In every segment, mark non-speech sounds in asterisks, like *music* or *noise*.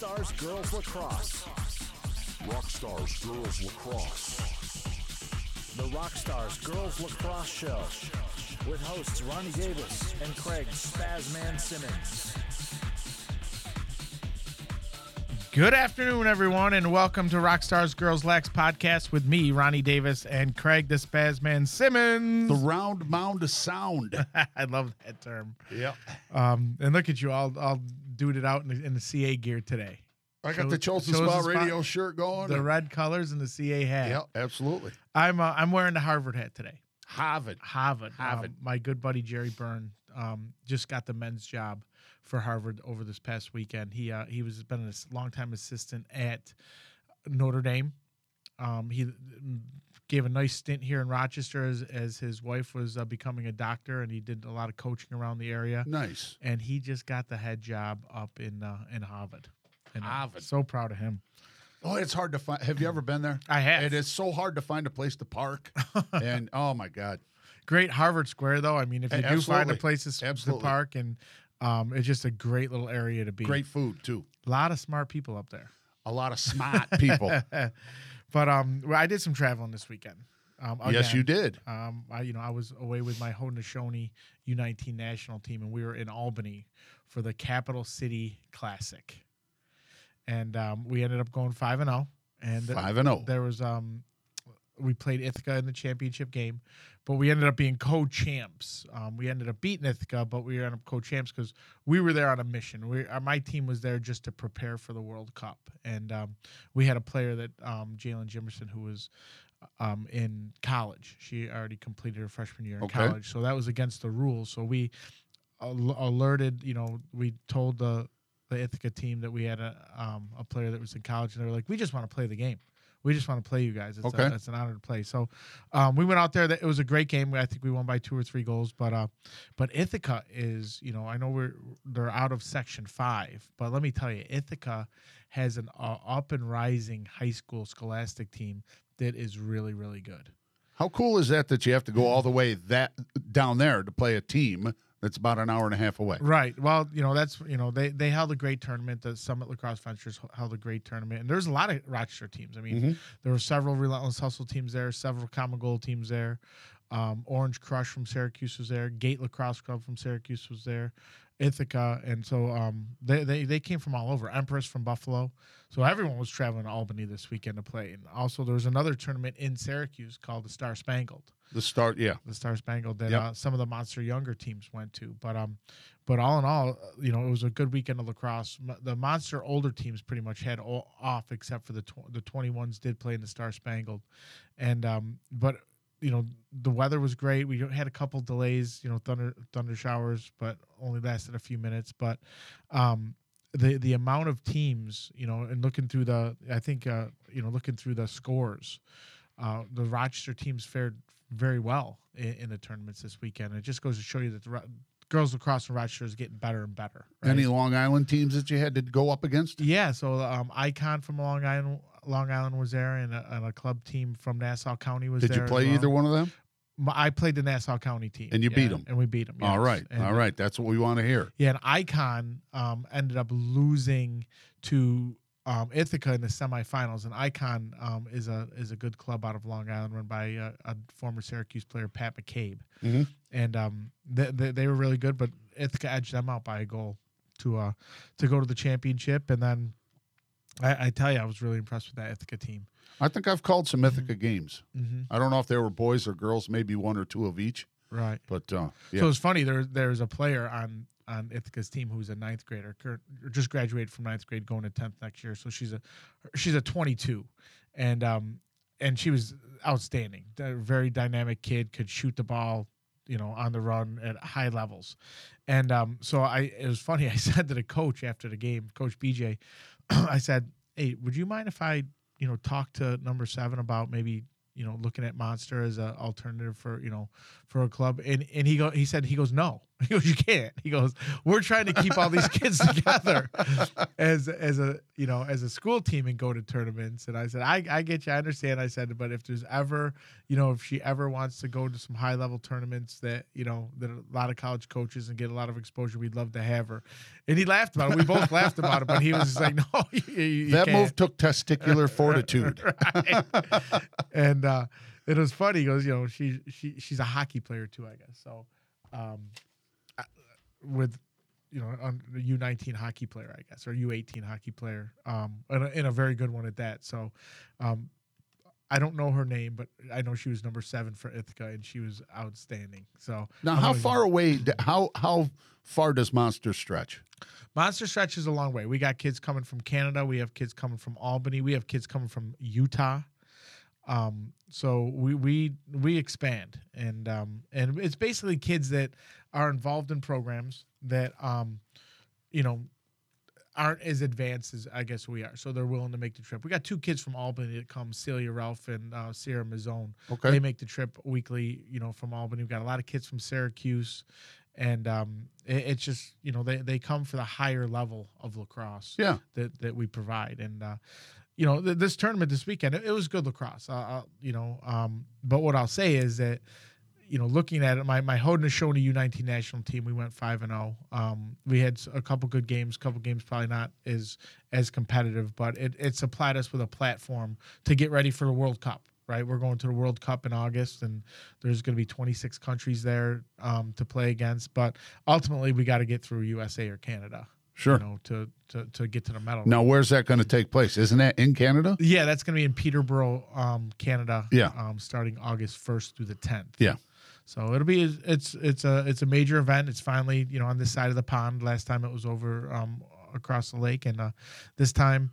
Rock Stars Girls Lacrosse. Rock Stars Girls Lacrosse. The Rock Stars Girls Lacrosse Show with hosts Ronnie Davis and Craig Spazman Simmons. Good afternoon, everyone, and welcome to Rockstars Girls Lax podcast with me, Ronnie Davis, and Craig the Spazman Simmons. The round mound of sound. *laughs* I love that term. Yeah. Um, and look at you, all all duded out in the, in the CA gear today. I got Cho- the Chosen Spot radio shirt going. The red colors and the CA hat. Yep, absolutely. I'm uh, I'm wearing the Harvard hat today. Harvard. Harvard. Harvard. Um, my good buddy Gerry Byrne um, just got the men's job for Harvard over this past weekend. He uh, he was been a longtime assistant at Notre Dame. Um, he gave a nice stint here in Rochester as, as his wife was uh, becoming a doctor, and he did a lot of coaching around the area. Nice. And he just got the head job up in uh, in Harvard. And I'm Harvard. so proud of him. Oh, it's hard to find. Have you ever been there? I have. It is so hard to find a place to park. *laughs* and oh my God. Great Harvard Square, though. I mean, if you do find a place to, to Absolutely. park, and um, it's just a great little area to be. Great food too. A lot of smart people up there. A lot of smart people. *laughs* but um, I did some traveling this weekend. Um, yes, you did. Um, I, you know, I was away with my Haudenosaunee U19 national team, and we were in Albany for the Capital City Classic, and um, we ended up going five and zero. And Five and oh. there was um, we played Ithaca in the championship game, but we ended up being co-champs. Um, we ended up beating Ithaca, but we ended up co-champs because we were there on a mission. We, uh, my team was there just to prepare for the World Cup, and um, we had a player that um, Jalen Jimerson, who was um, in college. She already completed her freshman year in Okay. college, so that was against the rules. So we al- alerted, you know, we told the the Ithaca team that we had a um, a player that was in college, and they were like, "We just want to play the game. We just want to play you guys. It's, Okay. a, it's an honor to play." So um, we went out there. That it was a great game. I think we won by two or three goals. But uh, but Ithaca is, you know, I know we're they're out of Section Five, but let me tell you, Ithaca has an uh, up and rising high school scholastic team that is really really good. How cool is that that you have to go all the way that down there to play a team that's about an hour and a half away? Right. Well, you know that's you know they they held a great tournament. The Summit Lacrosse Ventures held a great tournament, and there's a lot of Rochester teams. I mean, there were several Relentless Hustle teams there, several Common Goal teams there. Um, Orange Crush from Syracuse was there. Gate Lacrosse Club from Syracuse was there. Ithaca, and so um, they, they they came from all over. Empress from Buffalo, so everyone was traveling to Albany this weekend to play. And also, there was another tournament in Syracuse called the Star Spangled The Star, yeah. the Star Spangled that Yep. uh, some of the Monster Younger teams went to. But um, but all in all, uh, you know, it was a good weekend of lacrosse. The Monster older teams pretty much had all off except for the tw- the twenty ones did play in the Star Spangled, and um, but you know the weather was great. We had a couple delays, you know, thunder thunder showers, but only lasted a few minutes. But um, the the amount of teams, you know, and looking through the, I think, uh, you know, looking through the scores, uh, the Rochester teams fared very well in, in the tournaments this weekend. It just goes to show you that the girls lacrosse in Rochester is getting better and better. right? Any Long Island teams that you had to go up against? Yeah, so um, Icon from Long Island, Long Island was there, and a, and a club team from Nassau County was Did there. Did you play well. either one of them? I played the Nassau County team, And you yeah, beat 'em? and we beat them. All right, all right. That's what we want to hear. Yeah, and Icon um, ended up losing to um, Ithaca in the semifinals. And Icon um, is a is a good club out of Long Island, run by uh, a former Syracuse player Pat McCabe, and um, they, they, they were really good. But Ithaca edged them out by a goal to uh to go to the championship. And then I, I tell you, I was really impressed with that Ithaca team. I think I've called some Mm-hmm. Ithaca games. I don't know if they were boys or girls, maybe one or two of each. Right. But uh, yeah, So it's funny. There, there's a player on on Ithaca's team who's a ninth grader, just graduated from ninth grade, going to tenth next year. So she's a she's a 22, and um and she was outstanding. A very dynamic kid, could shoot the ball, you know, on the run at high levels. And um so I it was funny. *laughs* I said to the coach after the game, Coach BJ, *clears throat* I said, "Hey, would you mind if I you know talk to number seven about maybe." You know, looking at Monster as an alternative for you know for a club, and and he go he said he goes no, *laughs* he goes you can't. He goes we're trying to keep all these *laughs* kids together as as a you know as a school team and go to tournaments. And I said I I get you, I understand. I said, but if there's ever you know if she ever wants to go to some high level tournaments that you know that a lot of college coaches and get a lot of exposure, we'd love to have her. And he laughed about it. We both laughed about it, but he was just like, *laughs* no, you, you, that can't move took testicular fortitude. and uh, it was funny. He goes, you know, she she she's a hockey player too, I guess. So, um, with you know, on the U nineteen hockey player, I guess, or U eighteen hockey player, um, and a, and a very good one at that. So, um, I don't know her name, but I know she was number seven for Ithaca, and she was outstanding. So Now, I'm how far away? How how far does Monster stretch? Monster stretches a long way. We got kids coming from Canada. We have kids coming from Albany. We have kids coming from Utah. Um, so we we we expand, and um, and it's basically kids that are involved in programs that um, you know aren't as advanced as I guess we are. So they're willing to make the trip. We got two kids from Albany that come, Celia Ralph and uh, Sarah Mazzone. Okay. They make the trip weekly, you know, from Albany. We've got a lot of kids from Syracuse. And um, it, it's just, you know, they, they come for the higher level of lacrosse Yeah. that, that we provide. And, uh, you know, th- this tournament this weekend, it, it was good lacrosse, uh, you know. Um, but what I'll say is that, you know, looking at it, my my Haudenosaunee U19 national team, we went five and zero. Um, we had a couple good games, couple games probably not as as competitive, but it it supplied us with a platform to get ready for the World Cup. Right, we're going to the World Cup in August, and there's going to be 26 countries there um, to play against. But ultimately, we got to get through USA or Canada. Sure. You know, to to to get to the medal. Now, where's that going to take place? Isn't that in Canada? Yeah, that's going to be in Peterborough, um, Canada. Yeah. Um, starting August 1st through the 10th. Yeah. So it'll be it's it's a it's a major event. It's finally you know on this side of the pond. Last time it was over um, across the lake, and uh, this time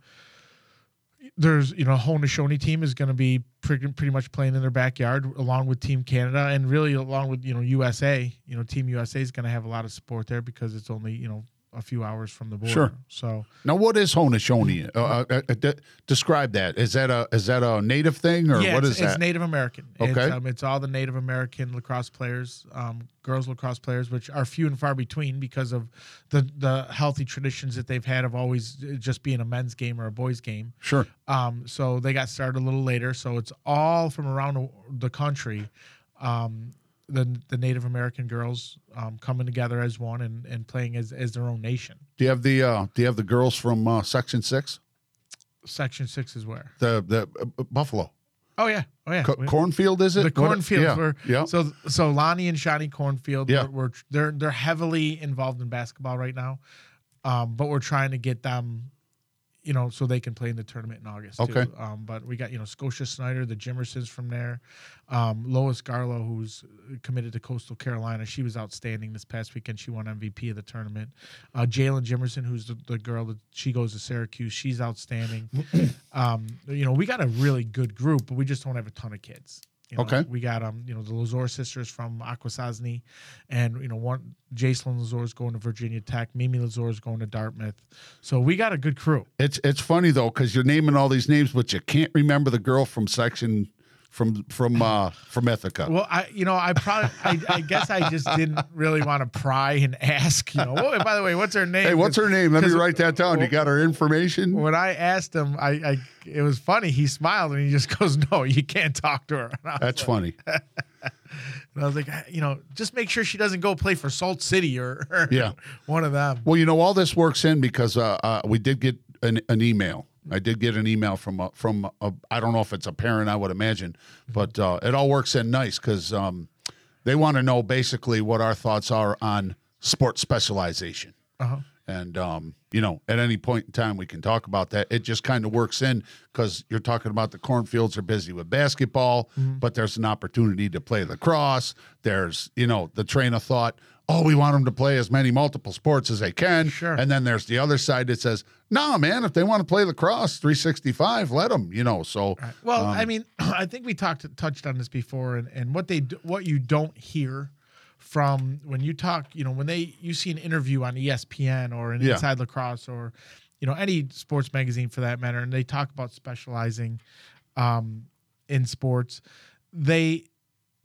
there's you know Haudenosaunee team is going to be pretty pretty much playing in their backyard along with Team Canada and really along with you know USA. You know Team USA is going to have a lot of support there because it's only you know a few hours from the border. Sure. So Now, what is Haudenosaunee? Uh, uh, uh, de- describe that. Is that a is that a native thing or yeah, what it's, is it's that? Native American. Okay. It's, um, it's all the Native American lacrosse players, um, girls lacrosse players, which are few and far between because of the the healthy traditions that they've had of always uh, just being a men's game or a boys game. Sure. Um, so they got started a little later. So it's all from around the- the country. Um, the the Native American girls um, coming together as one and, and playing as, as their own nation. Do you have the uh, Do you have the girls from uh, Section Six? Section six is where? The the uh, Buffalo Oh yeah, oh yeah. Co- cornfield is it? the cornfield. Yeah. were yeah. so so Lonnie and Shawnee Cornfield Yeah. were, were they're they're heavily involved in basketball right now, um, but we're trying to get them, you know, so they can play in the tournament in August. Okay. Too. Um, but we got you know Scotia Snyder, the Jimersons from there, um, Lois Garlow, who's committed to Coastal Carolina. She was outstanding this past weekend. She won MVP of the tournament. Uh, Jalen Jimerson, who's the, the girl that she goes to Syracuse. She's outstanding. *clears throat* um, you know, we got a really good group, but we just don't have a ton of kids. You know, Okay. We got um, you know, the Lazore sisters from Akwesasne, and you know, one Jacelyn Lazore is going to Virginia Tech, Mimi Lazore is going to Dartmouth. So we got a good crew. It's it's funny though because you're naming all these names, but you can't remember the girl from Section from from uh, from Ithaca. Well, I you know, I probably I, I guess I just didn't really want to pry and ask, you know. Oh, by the way, what's her name? hey, what's her name? Let me write that down. You got her information. when I asked him, I, I it was funny. He smiled and he just *laughs* goes, "No, you can't talk to her." And I was That's like- funny. *laughs* And I was like, you know, just make sure she doesn't go play for Salt City or, or Yeah. one of them. Well, you know, all this works in because uh, uh, we did get an, an email I did get an email from a, from a, I don't know if it's a parent, I would imagine, but uh, it all works in nice because um, they want to know basically what our thoughts are on sports specialization. Uh-huh. And um, you know, at any point in time, we can talk about that. It just kind of works in because you're talking about the cornfields are busy with basketball, but there's an opportunity to play lacrosse. There's you know the train of thought. Oh, we want them to play as many multiple sports as they can. Sure. And then there's the other side that says, "No, man, if they want to play lacrosse 365, let them." You know, so Well, um, I mean, *clears throat* I think we talked touched on this before, and, and what they what you don't hear from when you talk, you know, when they you see an interview on ESPN or an Yeah. Inside Lacrosse or you know any sports magazine for that matter, and they talk about specializing um, in sports, they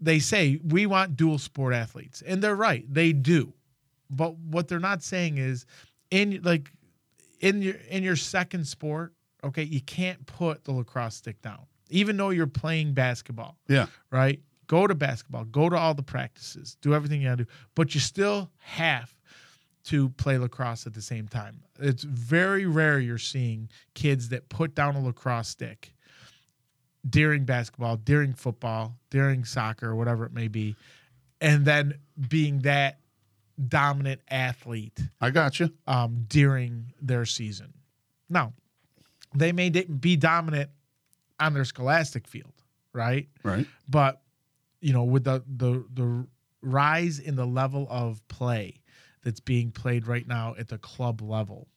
they say we want dual sport athletes, and they're right, they do, but what they're not saying is in like in your in your second sport, okay, you can't put the lacrosse stick down, even though you're playing basketball, yeah, right? Go to basketball, go to all the practices, do everything you gotta do, but you still have to play lacrosse at the same time. It's very rare you're seeing kids that put down a lacrosse stick during basketball, during football, during soccer, or whatever it may be, and then being that dominant athlete I got you. um, during their season. Now, they may be dominant on their scholastic field, right? Right. But you know, with the the the rise in the level of play that's being played right now at the club level,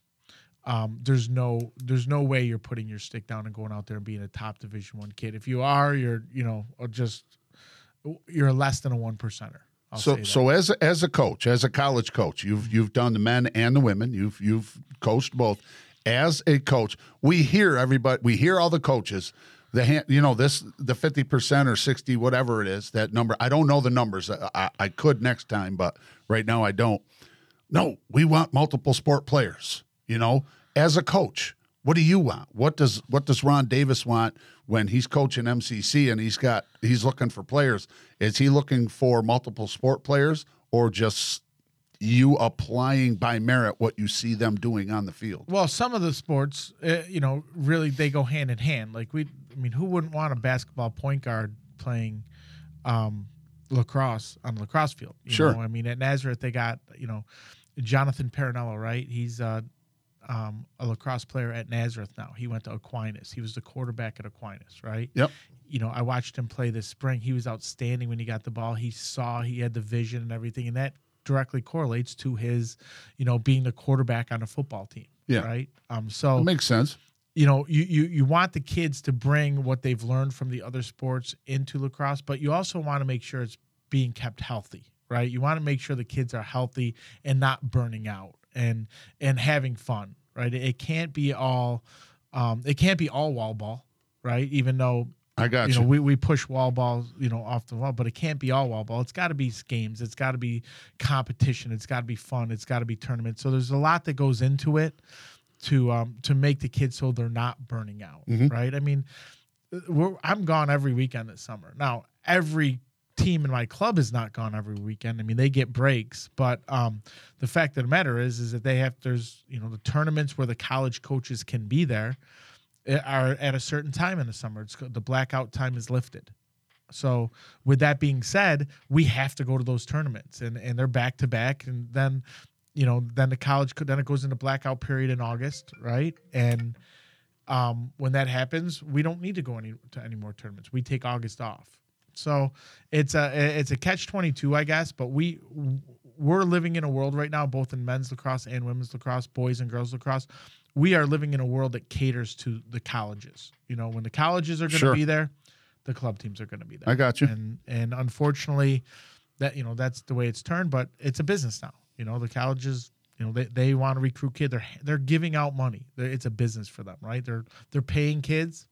um, there's no there's no way you're putting your stick down and going out there and being a top Division One kid. If you are, you're you know just you're less than a one percenter. I'll so so as a, as a coach, as a college coach, you've you've done the men and the women. You've you've coached both. As a coach, we hear everybody. We hear all the coaches. The hand, you know this the fifty percent or sixty whatever it is that number. I don't know the numbers. I, I, I could next time, but right now I don't. No, we want multiple sport players. You know, as a coach, what do you want? What does what does Ron Davis want when he's coaching MCC and he's got he's looking for players? Is he looking for multiple sport players or just you applying by merit what you see them doing on the field? Well, some of the sports, uh, you know, really they go hand in hand. Like we, I mean, who wouldn't want a basketball point guard playing um, lacrosse on the lacrosse field? you Sure. know? I mean, at Nazareth they got you know Jonathan Parinello, right? He's uh, um, a lacrosse player at Nazareth now. He went to Aquinas. He was the quarterback at Aquinas, right? Yep. You know, I watched him play this spring. He was outstanding when he got the ball. He saw, he had the vision and everything, and that directly correlates to his, you know, being the quarterback on a football team. Yeah. Right. Um. So That makes sense. you know, you, you you want the kids to bring what they've learned from the other sports into lacrosse, but you also want to make sure it's being kept healthy, right? You want to make sure the kids are healthy and not burning out and and having fun, right? It, can't be all um, it can't be all wall ball, right? Even though I got you you. know we, we push wall balls you know off the wall but it can't be all wall ball. It's got to be games. It's got to be competition. It's got to be fun. It's got to be tournaments. So there's a lot that goes into it to um to make the kids so they're not burning out right? I mean we're, i'm gone every weekend this summer. Now every team in my club is not gone every weekend i mean they get breaks but um the fact of the matter is is that they have there's you know the tournaments where the college coaches can be there eh, are at a certain time in the summer. It's the blackout time is lifted. So with that being said, we have to go to those tournaments and and they're back to back and then you know then the college then it goes into blackout period in August, right? And um, when that happens, we don't need to go any to any more tournaments. We take August off. So it's a it's a catch twenty two, I guess. But we we're living in a world right now, both in men's lacrosse and women's lacrosse, boys and girls lacrosse. We are living in a world that caters to the colleges. You know, when the colleges are going to Sure. be there, the club teams are going to be there. I got you. And and unfortunately, that you know that's the way it's turned. But it's a business now. You know, the colleges. You know, they, they want to recruit kids. They're they're giving out money. They're, it's a business for them, right? They're they're paying kids.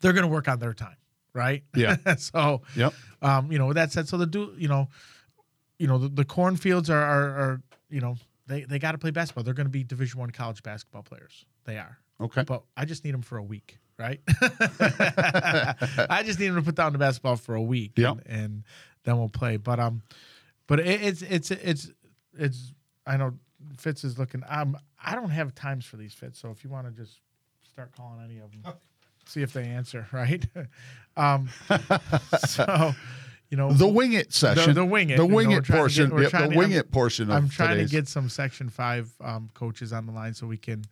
They're going to work on their time, right? Yeah. *laughs* so Yep. um, you know, with that said, so the do you know, you know, the, the cornfields are, are are you know they they got to play basketball. They're going to be Division One college basketball players. They are. Okay. But I just need them for a week, right? *laughs* I just need them to put down the basketball for a week, Yep. and, and then we'll play. But um, but it, it's it's it's it's. I know Fitz is looking. Um, I don't have times for these Fitz, so if you want to just start calling any of them. See if they answer, *laughs* right? um, so, you know, The wing it session. the wing it, The you know, wing it portion. get- yep, the to- wing I'm- it portion of I'm trying today's. to get some Section Five um, coaches on the line so we can,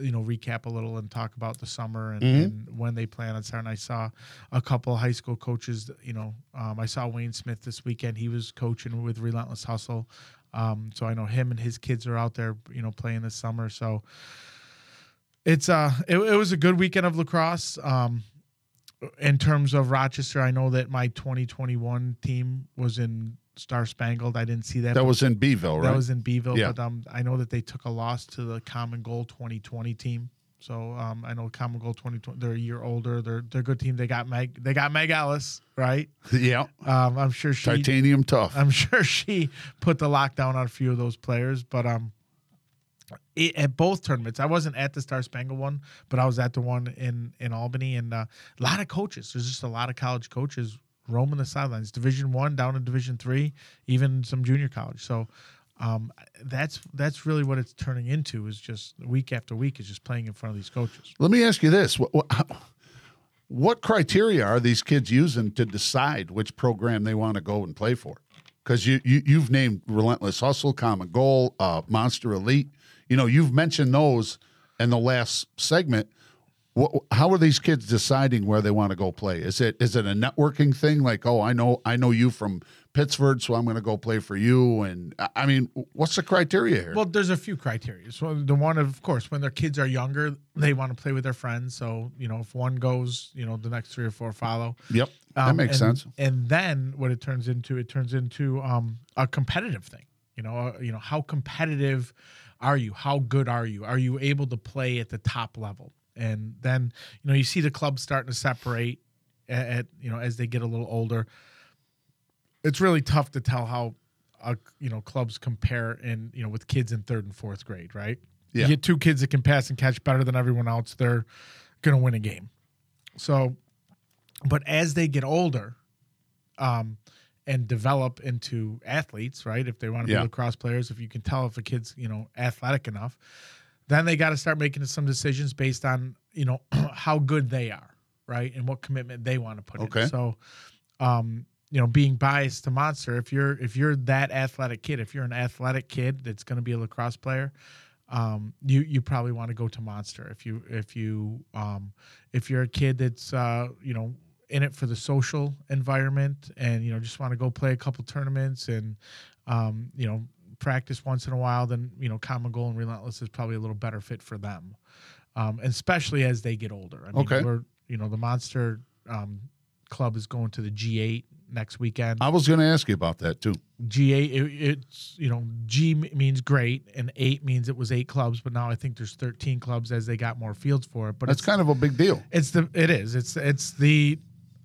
you know, recap a little and talk about the summer and, Mm-hmm. and when they plan on starting. I saw a couple high school coaches. You know, um, I saw Wayne Smith this weekend. He was coaching with Relentless Hustle, um, so I know him and his kids are out there, you know, playing this summer. So it's uh, it, it was a good weekend of lacrosse. Um, in terms of Rochester, I know that my 2021 team was in Star Spangled. I didn't see that. that was in Beeville, right? that was in Beeville, Yeah. but um, I know that they took a loss to the Common Goal 2020 team. So um, I know Common Goal 2020. They're a year older. They're they're a good team. They got Meg. They got Meg Ellis, right? *laughs* yeah. Um, I'm sure she. Titanium tough. I'm *laughs* sure she put the lockdown on a few of those players, but um, it, at both tournaments, I wasn't at the Star Spangled one, but I was at the one in in Albany, and uh, a lot of coaches. There's just a lot of college coaches roaming the sidelines. Division one down to Division three, even some junior college. So. Um, that's that's really what it's turning into is just week after week is just playing in front of these coaches. Let me ask you this: what, what, what criteria are these kids using to decide which program they want to go and play for? Because you, you you've named Relentless Hustle, Common Goal, uh, Monster Elite. You know, you've mentioned those in the last segment. What, how are these kids deciding where they want to go play? Is it is it a networking thing? Like, oh, I know I know you from Pittsburgh, so I'm going to go play for you. And I- mean, what's the criteria here? Well, there's a few criteria. So the one, of course, when their kids are younger, they want to play with their friends. So you know, if one goes, you know, the next three or four follow. yep, that Um, makes and- sense. And then what it turns into, it turns into um, a competitive thing. You know, uh, you know, how competitive are you? How good are you? Are you able to play at the top level? And then you know, you see the clubs starting to separate at, at you know as they get a little older. It's really tough to tell how, uh, you know, clubs compare in you know with kids in third and fourth grade, right? Yeah. You get two kids that can pass and catch better than everyone else, they're going to win a game. So, but as they get older, um, and develop into athletes, right? If they want to Yeah. be lacrosse players, if you can tell if a kid's you know athletic enough, then they got to start making some decisions based on you know *clears throat* how good they are, right, and what commitment they want to put Okay. in. So, um, you know, being biased to Monster, if you're if you're that athletic kid, if you're an athletic kid that's going to be a lacrosse player, um, you you probably want to go to Monster. If you if you um, if you're a kid that's uh, you know in it for the social environment and you know just want to go play a couple tournaments and um, you know practice once in a while, then you know Common Goal and Relentless is probably a little better fit for them, um, especially as they get older. I mean, Okay. we're you know the Monster um, Club is going to the G8 next weekend. I was going to ask you about that too. G8, it, it's you know g means great, and eight means it was eight clubs, but now I think there's 13 clubs as they got more fields for it. But That's it's kind of a big deal. it's the it is it's it's the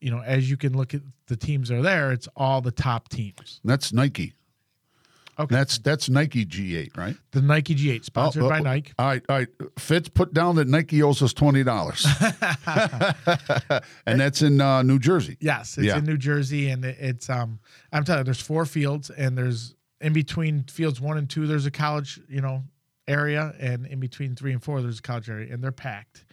you know as you can look at the teams that are there, it's all the top teams. That's Nike. Okay, That's that's Nike G8, right? the Nike G8 sponsored Oh, by oh, Nike. All right, all right. Fitz put down that Nike owes us twenty dollars, *laughs* and that's in uh, New Jersey. Yes, it's Yeah. in New Jersey, and it's um. I'm telling you, there's four fields, and there's in between fields one and two, there's a college, you know, area, and in between three and four, there's a college area, and they're packed.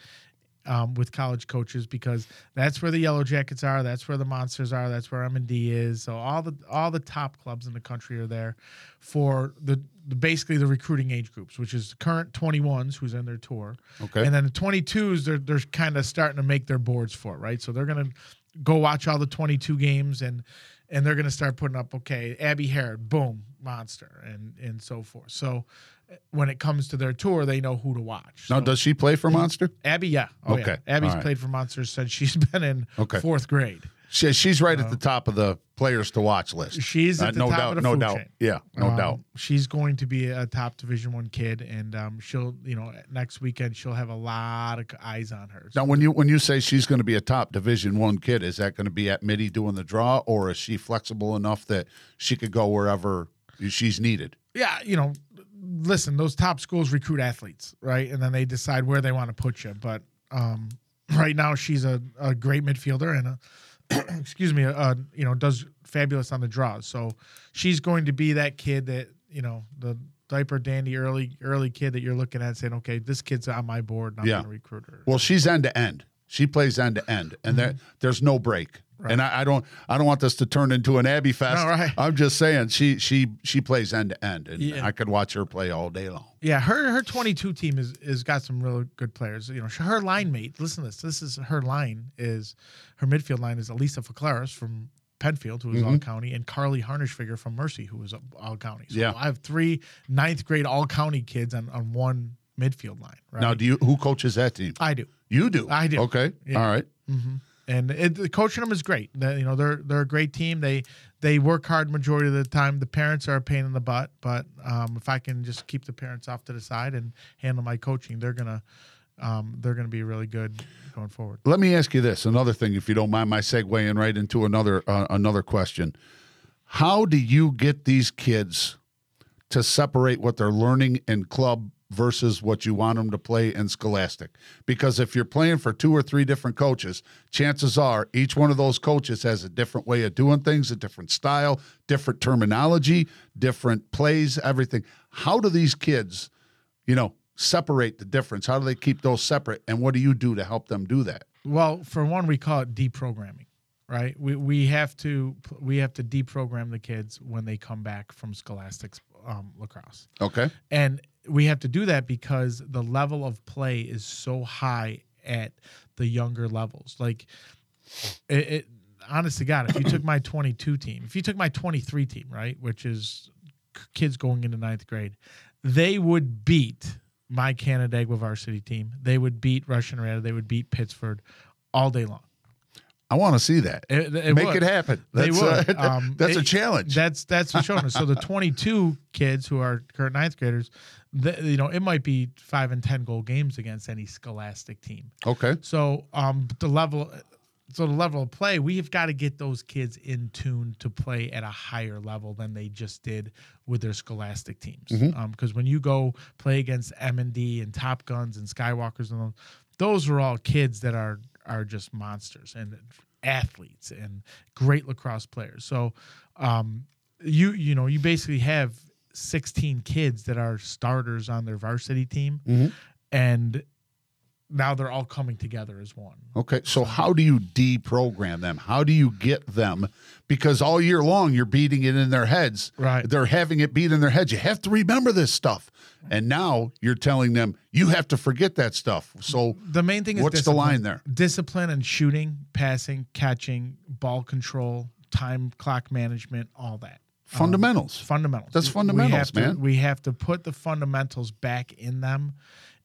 Um, with college coaches because that's where the Yellow Jackets are, that's where the Monsters are, that's where M and D is. So all the all the top clubs in the country are there for the, the basically the recruiting age groups, which is the current 21s who's in their tour, Okay. and then the 22s they're they're kind of starting to make their boards for it, right? So they're gonna go watch all the 22 games and and they're gonna start putting up okay, Abby Harrod, boom, monster, and and so forth. So when it comes to their tour, they know who to watch. Now, So- does she play for Monster? Abby, yeah. Oh, yeah. Okay. Abby's All right. played for Monsters since she's *laughs* been in Okay. fourth grade. She, she's right at the top of the players to watch list. She's at Uh, the no top doubt, of the no food doubt. chain. Yeah, no Um, doubt. She's going to be a top Division One kid, and um, she'll, you know, next weekend she'll have a lot of eyes on her. Now, when you when you say she's going to be a top Division One kid, is that going to be at middie doing the draw, or is she flexible enough that she could go wherever she's needed? yeah, you know, listen, those top schools recruit athletes, right? And then they decide where they want to put you. But um, *clears throat* right now, she's a, a great midfielder and a, *clears throat* excuse me, uh, you know, does fabulous on the draws. So she's going to be that kid that you know the diaper dandy early early kid that you're looking at saying, okay, this kid's on my board, and I'm Yeah. going to recruit her. Well, she's end to end. She plays end to end, and there, there's no break. Mm-hmm. Right. And I, I don't I don't want this to turn into an Abby fest. Right. I'm just saying she she she plays end to end, and Yeah. I could watch her play all day long. Yeah, her her 22 team is is got some really good players. You know, her line mate. Listen to this. This is her line is her midfield line is Elisa Faclaris from Penfield, who is Mm-hmm. all county, and Carly Harnishfigger from Mercy, who is all county. So Yeah. I have three ninth grade all county kids on, on one midfield line. Right? Now, do you who coaches that team? I do. You do. I do. Okay. Yeah. All right. and it, the coaching them is great. They- you know, they're they're a great team. They they work hard majority of the time. The parents are a pain in the butt, but um, if I can just keep the parents off to the side and handle my coaching, they're gonna um, they're gonna be really good going forward. Let me ask you this: another thing, if you don't mind, my segueing right into another uh, another question. How do you get these kids to separate what they're learning in club versus what you want them to play in scholastic? Because if you're playing for two or three different coaches, chances are each one of those coaches has a different way of doing things, a different style, different terminology, different plays, everything. How do these kids, you know, separate the difference? How do they keep those separate? And what do you do to help them do that? Well, for one, we call it deprogramming, right? We we have to we have to deprogram the kids when they come back from scholastic um, lacrosse. Okay. And we have to do that because the level of play is so high at the younger levels. Like, it, it honest to God, if you took my *clears throat* 22 team, if you took my 23 team, right, which is kids going into ninth grade, they would beat my Canandaigua varsity team. They would beat Rush-Henrietta. They would beat Pittsford all day long. I want to see that. It- it Make would. it happen. They That's, would. uh, *laughs* Um, that's a challenge. That's that's for sure. so the *laughs* 22 kids who are current ninth graders, the, you know, it might be five and ten goal games against any scholastic team. okay. So um, the level, so the level of play, we've got to get those kids in tune to play at a higher level than they just did with their scholastic teams. Because when you go play against M and D and Top Guns and Skywalkers and those, those are all kids that are are just monsters and athletes and great lacrosse players. So um, you you know you basically have 16 kids that are starters on their varsity team, mm-hmm. and now they're all coming together as one. Okay. So how do you deprogram them? How do you get them? Because all year long you're beating it in their heads. Right. They're having it beat in their heads. You have to remember this stuff. And now you're telling them you have to forget that stuff. So The main thing is what's the line there? Discipline and shooting, passing, catching, ball control, time clock management, all that. Um, Fundamentals. fundamentals. That's We fundamentals, to- man. we have to put the fundamentals back in them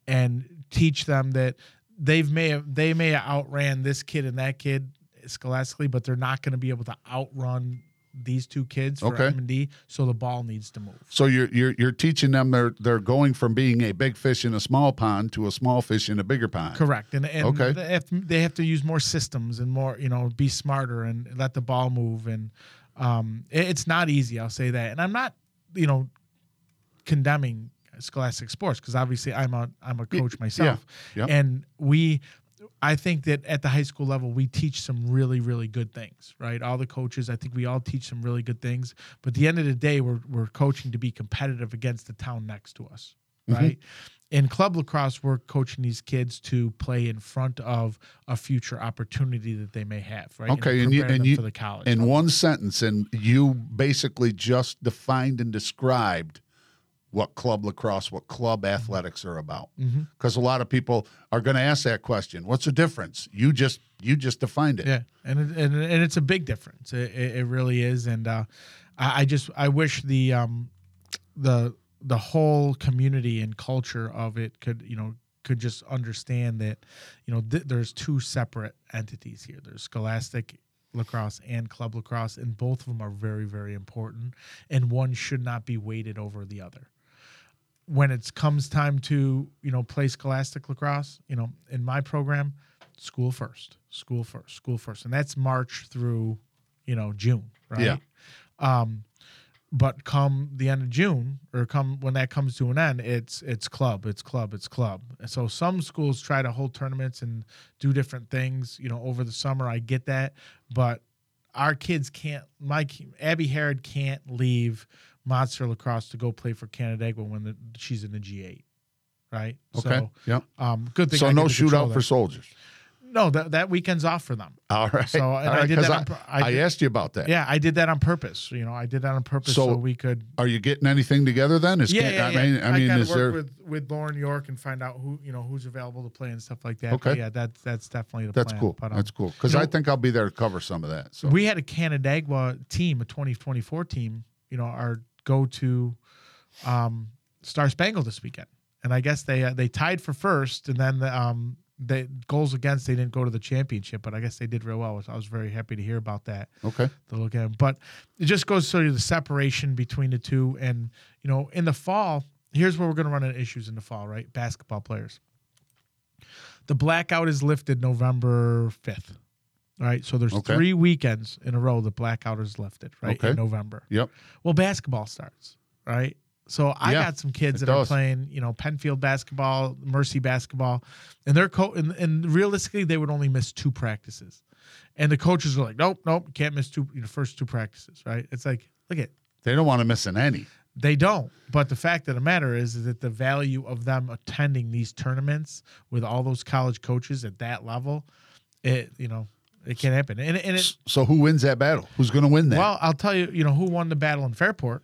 and teach them that they've may have they may have outran this kid and that kid scholastically, but they're not going to be able to outrun these two kids for Okay. M and D. So the ball needs to move. So you're you're you're teaching them they're they're going from being a big fish in a small pond to a small fish in a bigger pond. Correct, and and Okay. they, have, they have to use more systems and more, you know, be smarter and let the ball move. And um, it- it's not easy, I'll say that. And I'm not, you know, condemning scholastic sports because obviously I'm a I'm a coach myself, yeah. and we. I think that at the high school level, we teach some really, really good things, right? All the coaches, I think we all teach some really good things. But at the end of the day, we're, we're coaching to be competitive against the town next to us. Mhm. right? In club lacrosse, we're coaching these kids to play in front of a future opportunity that they may have, right? Okay, and you and you for the college. in one sentence, and you basically just defined and described what club lacrosse, what club athletics are about. Because a lot of people are going to ask that question. What's the difference? You just you just defined it. Yeah, and it, and and it's a big difference. It, it, it really is, and uh, I, I just I wish the um the the whole community and culture of it could you know could just understand that you know th- there's two separate entities here. There's Scholastic lacrosse and club lacrosse, and both of them are very very important, and one should not be weighted over the other when it comes time to you know play scholastic lacrosse you know in my program school first school first school first and that's march through you know june right Yeah. um but come the end of june or come when that comes to an end it's it's club it's club it's club and so some schools try to hold tournaments and do different things you know over the summer i get that but our kids can't my abby harrod can't leave monster lacrosse to go play for canandaigua when the, she's in the g8 right Okay. so yep. um good thing So I no get to control shootout for soldiers. No that, that weekend's off for them All right. So, and All I right, did 'cause that I, on I I asked you about that. yeah i did that on purpose you know i did that on purpose so, So, we could Are you getting anything together then? Is yeah, yeah, I yeah. mean, I mean, gotta is work there? with with Lauren York and find out who you know who's available to play and stuff like that. But Okay. yeah, that's that's definitely the That's plan. cool. But, um, That's cool. Because know, I think I'll be there to cover some of that. So we had a Canandaigua team, a 2024 team. You know, our go to um, Star Spangled this weekend, and I guess they uh, they tied for first, and then the, um, they goals against they didn't go to the championship, but I guess they did real well. I was very happy to hear about that. okay. the look at. But it just goes to the separation between the two. And, you know, in the fall, here's where we're going to run into issues in the fall, right? Basketball players. The blackout is lifted November 5th, right? So there's Okay. three weekends in a row the blackout is lifted, right? Okay. In November. Yep. Well, basketball starts, right? So I Yeah, got some kids that are playing, you know, Penfield basketball, Mercy basketball, and they're co- and, and realistically they would only miss two practices, and the coaches are like, nope, nope, you can't miss two, you know, first two practices, right? It's like, look at They don't want to miss an any. they don't. But the fact of the matter is, is that the value of them attending these tournaments with all those college coaches at that level, it you know, it can't happen. And, and it So who wins that battle? Who's going to win that? well, I'll tell you, you know, who won the battle in Fairport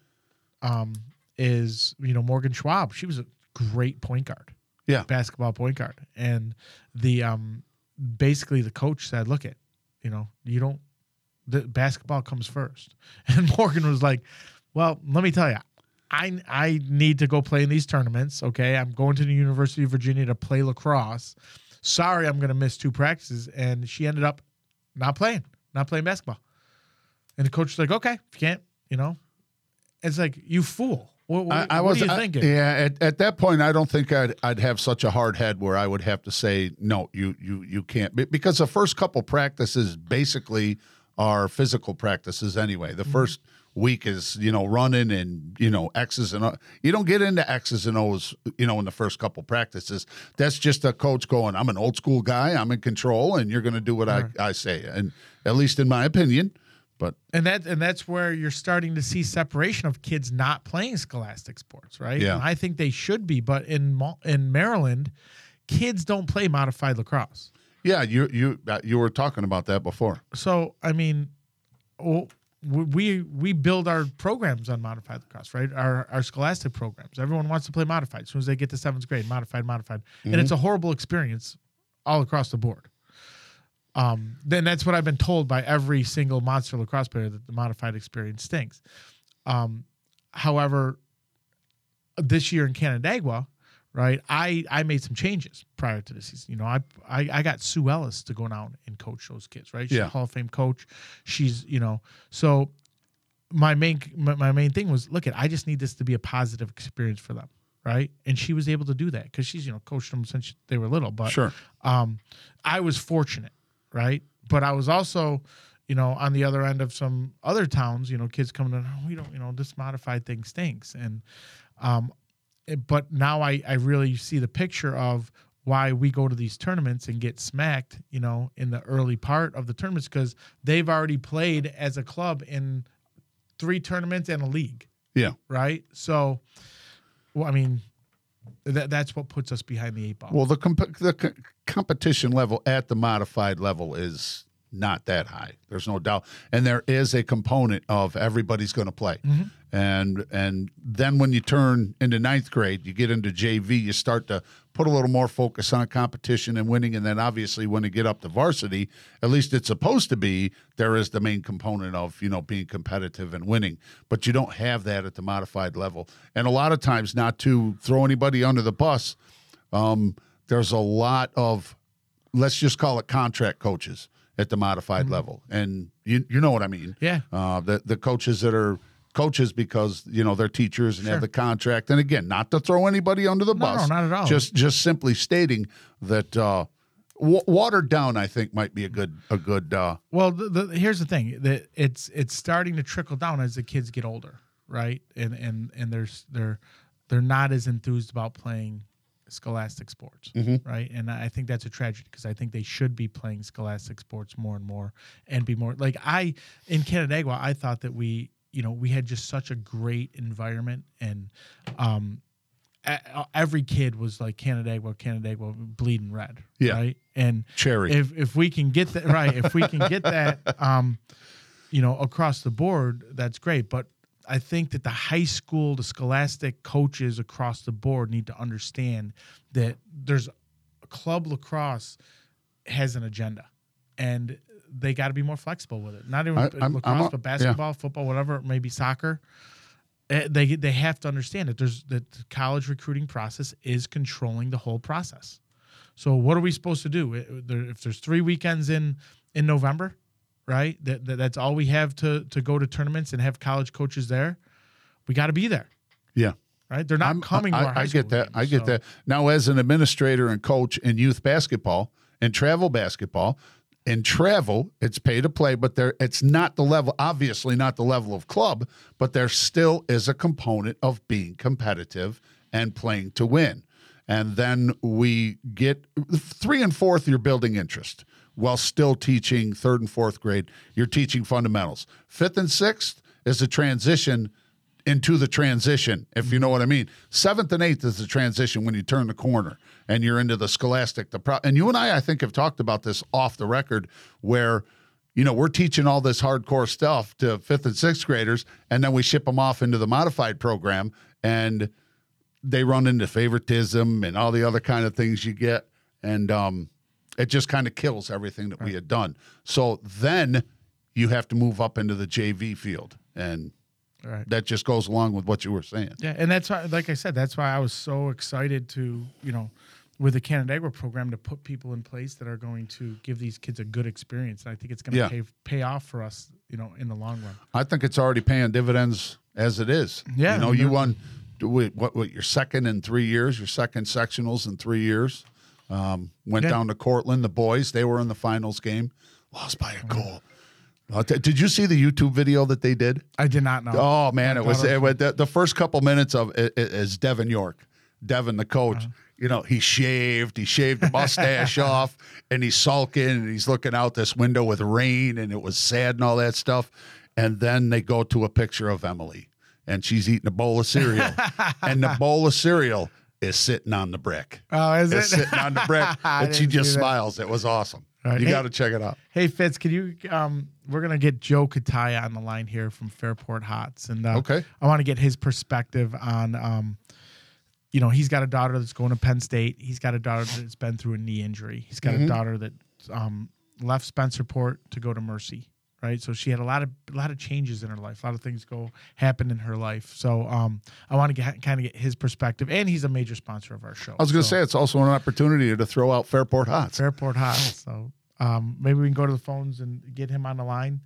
um, is, you know, Morgan Schwab. She was a great point guard. Yeah. Basketball point guard. And the um basically the coach said, look it, you know, you don't the basketball comes first. *laughs* And Morgan was like, Well, let me tell you, I I need to go play in these tournaments. Okay. I'm going to the University of Virginia to play lacrosse. Sorry, I'm gonna miss two practices. And she ended up not playing, not playing basketball. And the coach was like, okay, if you can't, you know, it's like, you fool. What, what, I, I what was I- thinking? yeah, at, at that point, I don't think I'd I'd have such a hard head where I would have to say no, you you you can't because the first couple practices basically are physical practices anyway. Mm-hmm. The first week is you know running and you know X's and O. You don't get into X's and O's you know in the first couple practices. That's just a coach going, I'm an old school guy, I'm in control, and you're going to do what I, I say. And at least in my opinion, but And that and that's where you're starting to see separation of kids not playing scholastic sports, right? Yeah. And I think they should be, but in in Maryland, kids don't play modified lacrosse. yeah, you you uh, you were talking about that before. So I mean, well, we we build our programs on modified lacrosse, right? Our our scholastic programs. Everyone wants to play modified as soon as they get to seventh grade. Modified, modified, and it's a horrible experience all across the board. Um, then that's what I've been told by every single monster lacrosse player that the modified experience stinks. Um, however, this year in Canandaigua, right? I I made some changes prior to the season. You know, I I, I got Sue Ellis to go down and coach those kids, right? She's Yeah. a Hall of Fame coach. She's you know so my main my, my main thing was look at I just need this to be a positive experience for them, right? And she was able to do that because she's you know coached them since they were little. But Sure. um, I was fortunate, right? But I was also, you know, on the other end of some other towns, you know, kids coming in, oh, we don't, you know, this modified thing stinks. And, um, it- but now I, I really see the picture of why we go to these tournaments and get smacked, you know, in the early part of the tournaments because they've already played as a club in three tournaments and a league Yeah. right? So, well, I mean, That, that's what puts us behind the eight ball. Well, the comp- the co- competition level at the modified level is not that high. There's no doubt, and there is a component of everybody's going to play, mm-hmm. and and then when you turn into ninth grade, you get into JV, you start to put a little more focus on competition and winning, and then obviously when you get up to varsity, at least it's supposed to be there is the main component of you know being competitive and winning, but you don't have that at the modified level, and a lot of times not to throw anybody under the bus um, there's a lot of let's just call it contract coaches at the modified level and you you know what i mean Mm-hmm. Yeah. uh, the the coaches that are coaches because you know they're teachers and have the contract and again not to throw anybody under the No, bus no, not at all. just just simply stating that uh w- watered down i think might be a good a good uh Well, the, the, here's the thing that it's it's starting to trickle down as the kids get older, right? And and and there's they're they're not as enthused about playing scholastic sports, right? And I think that's a tragedy because I think they should be playing scholastic sports more and more and be more like I in Canandaigua. I thought that we you know we had just such a great environment and um a- every kid was like Canandaigua, Canandaigua, bleeding red, Yeah. right? And Cherry. If if we can get that right, if we can get that, *laughs* um, you know, across the board, that's great. But I think that the high school, the scholastic coaches across the board need to understand that there's a club lacrosse has an agenda, and they got to be more flexible with it. Not even I- lacrosse, I'm a- but basketball, football, whatever, maybe soccer eh, they they have to understand that there's that the college recruiting process is controlling the whole process. So what are we supposed to do Eh, if there's three weekends in in November, right? That, that that's all we have to to go to tournaments and have college coaches there. We got to be there, yeah right? They're not I'm- coming. I, to our high I get that. games, I get so- that. Now, as an administrator and coach in youth basketball and travel basketball, in travel, it's pay to play, but there it's not the level, obviously not the level of club, but there still is a component of being competitive and playing to win. And then we get three and fourth, you're building interest while still teaching third and fourth grade. You're teaching fundamentals. Fifth and sixth is a transition into the transition, if you know what I mean. Seventh and eighth is the transition when you turn the corner and you're into the scholastic. The pro- and you and I, I think, have talked about this off the record, where you know we're teaching all this hardcore stuff to fifth and sixth graders, and then we ship them off into the modified program, and they run into favoritism and all the other kind of things you get, and um, it just kind of kills everything that we had done. So then you have to move up into the JV field, and Right. that just goes along with what you were saying. Yeah, and that's why, like I said, that's why I was so excited to, you know, with the Canandaigua program to put people in place that are going to give these kids a good experience. And I think it's going to Yeah. pay pay off for us, you know, in the long run. I think it's already paying dividends as it is. Yeah, you know, you won what what your second in three years, your second sectionals in three years. Um, went Yeah. down to Cortland. The boys they were in the finals game, lost by a goal. Uh, did you see the YouTube video that they did? I did not know. Oh man, it was, it was the, the first couple minutes of it, it is Devin York, Devin the coach. Uh-huh. You know, he shaved, he shaved the mustache *laughs* off, and he's sulking, and he's looking out this window with rain, and it was sad and all that stuff. And then they go to a picture of Emily, and she's eating a bowl of cereal, *laughs* and the bowl of cereal is sitting on the brick. Oh, is It's it? sitting on the brick, *laughs* and she just smiles. It was awesome. Right. You Hey- got to check it out. Hey Fitz, can you? Um, we're gonna get Joe Kataya on the line here from Fairport Hots, and uh, Okay. I want to get his perspective on. Um, you know, he's got a daughter that's going to Penn State. He's got a daughter that's been through a knee injury. He's got Mhm. a daughter that um, left Spencerport to go to Mercy. Right, so she had a lot of a lot of changes in her life. A lot of things go happen in her life. So um, I want to get kind of get his perspective, and he's a major sponsor of our show. I was going to So- say it's also an opportunity to throw out Fairport Hots. Fairport Hot. So um, maybe we can go to the phones and get him on the line.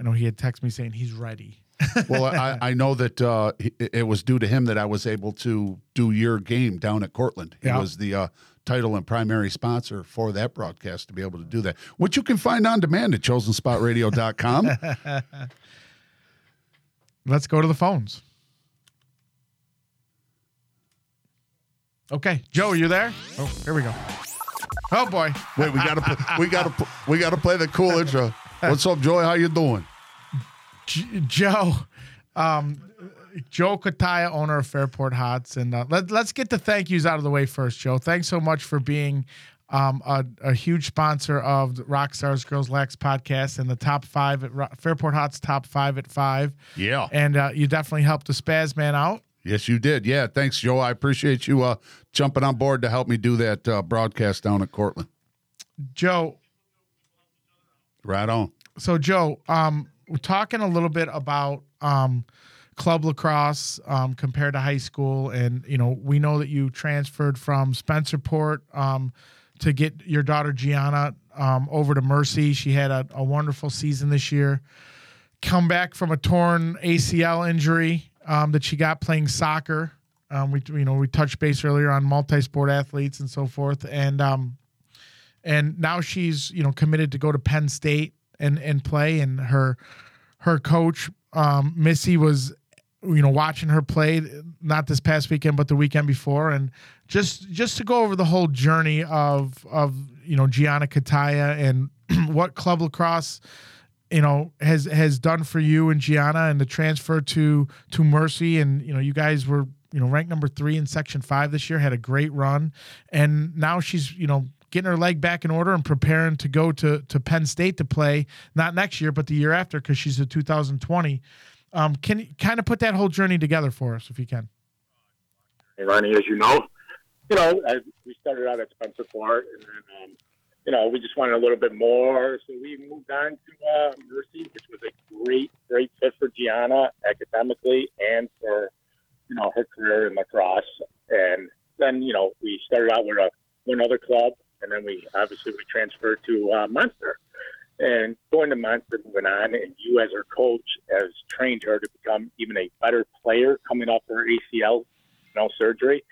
I know he had texted me saying he's ready. *laughs* well, I, I know that uh, it was due to him that I was able to do your game down at Cortland. He Yeah. was the uh, title and primary sponsor for that broadcast to be able to do that, which you can find on demand at chosenspotradio.com. *laughs* Let's go to the phones. Okay, Joe, are you there? Oh, here we go. Oh boy, Wait, we got to we got to we got to play the cool intro. What's up, Joy? How you doing? J- Joe. Um, Joe Kataya, owner of Fairport Hots, and uh, let, let's get the thank yous out of the way first, Joe. Thanks so much for being um, a, a huge sponsor of the Rockstars Girls Lax podcast and the top five at Ro- Fairport Hots top five at five. Yeah. And uh, you definitely helped the Spaz man out. Yes, you did. Yeah, thanks, Joe. I appreciate you uh, jumping on board to help me do that uh, broadcast down at Cortland. Joe, Right on. so Joe, um, we're talking a little bit about um, club lacrosse um, compared to high school, and you know we know that you transferred from Spencerport um, to get your daughter Gianna um, over to Mercy. She had a, a wonderful season this year. Come back from a torn ACL injury um, that she got playing soccer. Um, we you know we touched base earlier on multi-sport athletes and so forth, and um, and now she's you know committed to go to Penn State and and play. And her her coach um, Missy was you know watching her play not this past weekend but the weekend before, and just just to go over the whole journey of of you know Gianna Kataya and *clears throat* what club lacrosse you know has has done for you and Gianna and the transfer to to Mercy. And you know you guys were you know ranked number 3 in section 5 this year had a great run. And now she's you know getting her leg back in order and preparing to go to to Penn State to play not next year but the year after cuz she's a 2020 um can you kind of put that whole journey together for us if you can Hey, Ronnie, as you know, you know, I, we started out at Spencerport, and then, um, you know, we just wanted a little bit more, so we moved on to uh, Mercy, which was a great, great fit for Gianna academically and for, you know, her career in lacrosse. And then, you know, we started out with a, one other club, and then we obviously we transferred to uh, Monster. And going to Monster, moving on, and you as her coach has trained her to become even a better player coming off her ACL you know, surgery,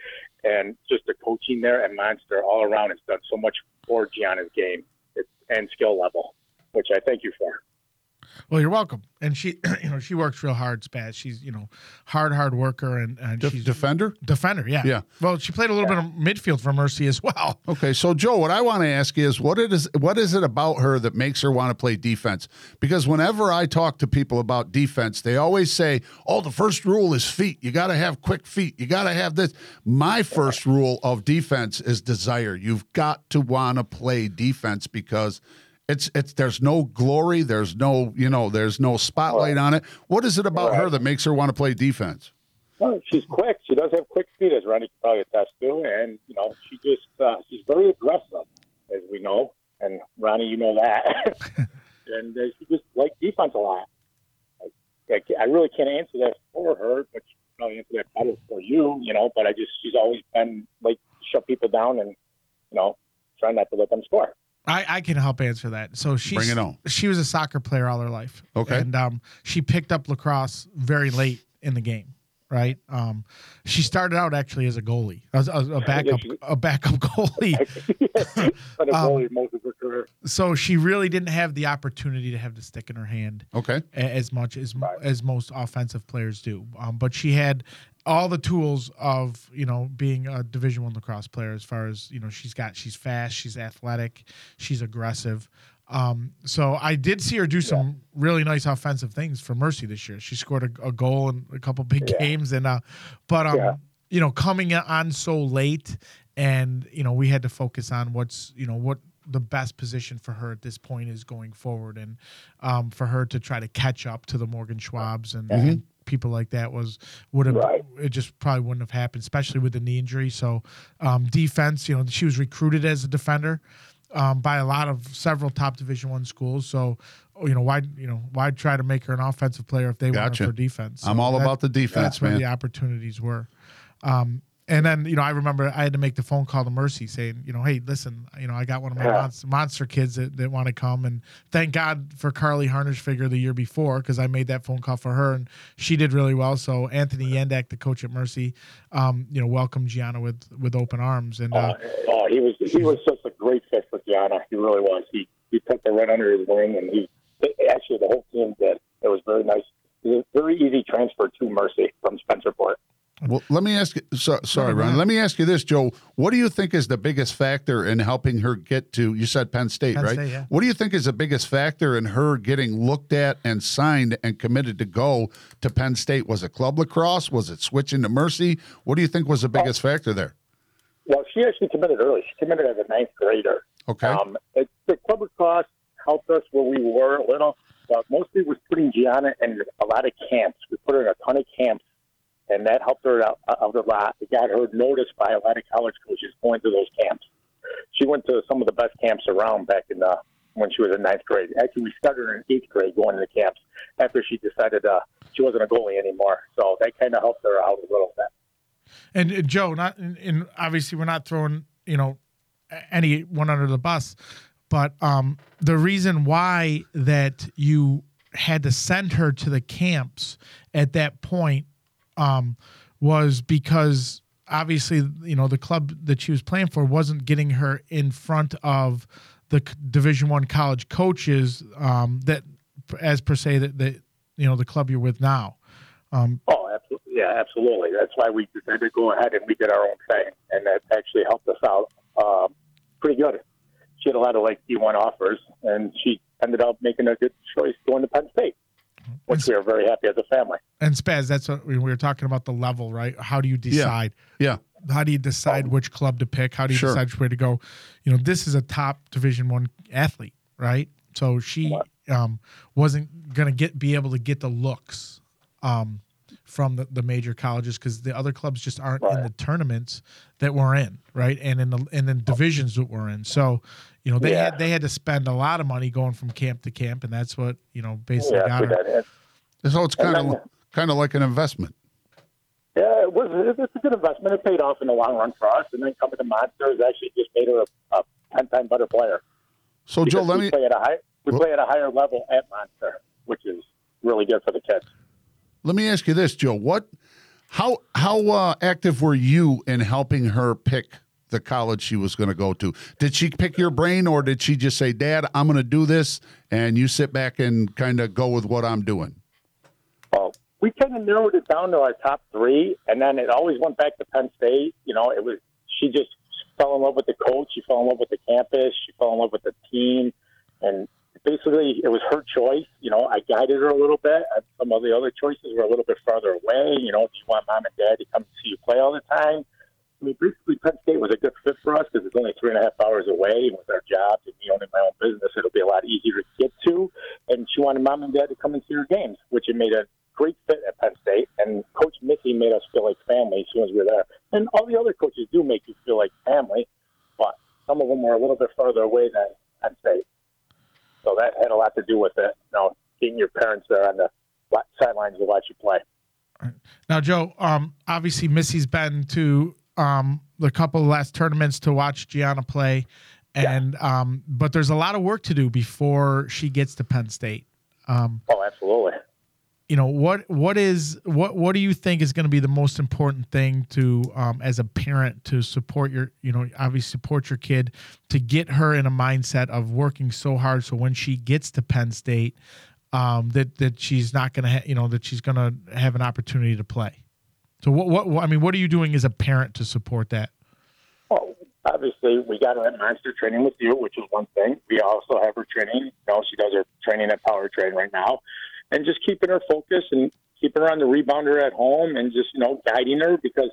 and just the coaching there at Monster all around has done so much for Gianna's game and skill level, which I thank you for. Well, you're welcome. And she, *clears throat* you know, she works real hard, Spaz. She's, you know, hard, hard worker, and, and Def- she's defender? Defender, yeah, Yeah. Well, she played a little bit of midfield for Mercy as well. *laughs* Okay, so Joe, what I want to ask is what it is what is it about her that makes her want to play defense? Because whenever I talk to people about defense, they always say, "Oh, the first rule is feet. You got to have quick feet. You got to have this." My first rule of defense is desire. You've got to want to play defense because it's it's there's no glory, there's no, you know, there's no spotlight on it. What is it about her that makes her want to play defense? Well, she's quick. She does have quick feet, as Ronnie can probably attest to, and you know, she just uh, she's very aggressive, as we know, and Ronnie, you know that, *laughs* and uh, she just like defense a lot. I, I, I really can't answer that for her, but she can probably answer that better for you, you know. But I just she's always been like shut people down and you know try not to let them score. I, I can help answer that. So she Bring it on. She was a soccer player all her life. Okay. and um, she picked up lacrosse very late in the game. Right. Um, she started out actually as a goalie, as a, a backup, *laughs* *laughs* a backup goalie. But a Um, goalie most of her career. so she really didn't have the opportunity to have the stick in her hand. Okay. as much as as most offensive players do. Um, but she had all the tools of you know being a Division One lacrosse player. As far as you know, she's got she's fast, she's athletic, she's aggressive. Um, so I did see her do some really nice offensive things for Mercy this year. She scored a, a goal in a couple big games, and uh, but um, Yeah. you know, coming on so late, and you know, we had to focus on what's you know what the best position for her at this point is going forward, and um, for her to try to catch up to the Morgan Schwabs and, and people like that was would have it just probably wouldn't have happened, especially with the knee injury. So um, defense, you know, she was recruited as a defender. Um, by a lot of several top Division One schools, so you know why you know why try to make her an offensive player if they want her for defense? I'm So all about the defense, that's where the opportunities were. Um, and then you know I remember I had to make the phone call to Mercy saying you know hey listen you know I got one of my Yeah. monster, monster kids that, that want to come and thank God for Carly Harnish figure the year before because I made that phone call for her and she did really well so Anthony Yendak the coach at Mercy um, you know welcomed Gianna with with open arms and uh, Oh, he was he was such a great fit for Gianna. He really was. He he took the right under his wing, and he actually the whole team did. It was very nice. It was a very easy transfer to Mercy from Spencerport. Well, let me ask you. So, sorry, Ron. Let me ask you this, Joe. What do you think is the biggest factor in helping her get to? You said Penn State, Penn right? State, yeah. What do you think is the biggest factor in her getting looked at and signed and committed to go to Penn State? Was it club lacrosse? Was it switching to Mercy? What do you think was the biggest factor there? Well, she actually committed early. She committed as a ninth grader. Okay. Um, it, the club lacrosse helped us where we were a little, but mostly was putting Gianna in a lot of camps. We put her in a ton of camps, and that helped her out, out a lot. It got her noticed by a lot of college coaches going to those camps. She went to some of the best camps around back in the when she was in ninth grade. Actually, we started her in eighth grade going to the camps after she decided uh, she wasn't a goalie anymore. So that kind of helped her out a little bit. And uh, Joe, not and obviously we're not throwing you know anyone under the bus, but um, the reason why that you had to send her to the camps at that point um, was because obviously you know the club that she was playing for wasn't getting her in front of the Division One college coaches um, that as per se that, that you know the club you're with now. Um, Oh, absolutely. Yeah, absolutely. That's why we decided to go ahead and we did our own thing, and that actually helped us out uh, pretty good. She had a lot of like D1 offers, and she ended up making a good choice going to Penn State, which we are very happy as a family. And Spaz, that's what we we were talking about the level, right? How do you decide? Yeah. yeah. How do you decide which club to pick? How do you Sure. decide which way to go? You know, this is a top Division One athlete, right? So she um, wasn't gonna get be able to get the looks um, from the, the major colleges because the other clubs just aren't in the tournaments that we're in, right? And in the and in divisions that we're in. So, you know, they Yeah. had they had to spend a lot of money going from camp to camp, and that's what you know basically Yeah, got we her. did. So it's And kind of kind of like an investment. Yeah, it was. It's a good investment. It paid off in the long run for us, and then coming to Monsters actually just made her a, a ten-time better player. So Joe, let me play at a high. We play at a higher level at Monster, which is really good for the kids. let me ask you this, Joe. What, how how uh, active were you in helping her pick the college she was going to go to? Did she pick your brain, or did she just say, "Dad, I'm going to do this," and you sit back and kind of go with what I'm doing? Well, we kind of narrowed it down to our top three, and then it always went back to Penn State. You know, it was she just fell in love with the coach, she fell in love with the campus, she fell in love with the team, and basically it was her choice. You know, I guided her a little bit. Some of the other choices were a little bit farther away. You know, do you want mom and dad to come see you play all the time? I mean, basically, Penn State was a good fit for us because it's only three and a half hours away. And with our jobs and me owning my own business, it'll be a lot easier to get to. And she wanted mom and dad to come and see her games, which it made a great fit at Penn State. And Coach Missy made us feel like family as soon as we were there. And all the other coaches do make you feel like family, but some of them were a little bit further away than Penn State. So that had a lot to do with it. You know, getting your parents there on the sidelines to watch you play. Now, Joe, um, obviously Missy's been to um, the couple of last tournaments to watch Gianna play, and um, but there's a lot of work to do before she gets to Penn State. Um, Oh, absolutely. you know what what is what what do you think is going to be the most important thing to um, as a parent to support your you know obviously support your kid to get her in a mindset of working so hard so when she gets to Penn State um, that that she's not going to ha- you know that she's going to have an opportunity to play. So what, what what I mean what are you doing as a parent to support that? Well, obviously, we got her at Monster training with you, which is one thing. We also have her training. You know, she does her training at Power Train right now, and just keeping her focused and keeping her on the rebounder at home, and just you know guiding her because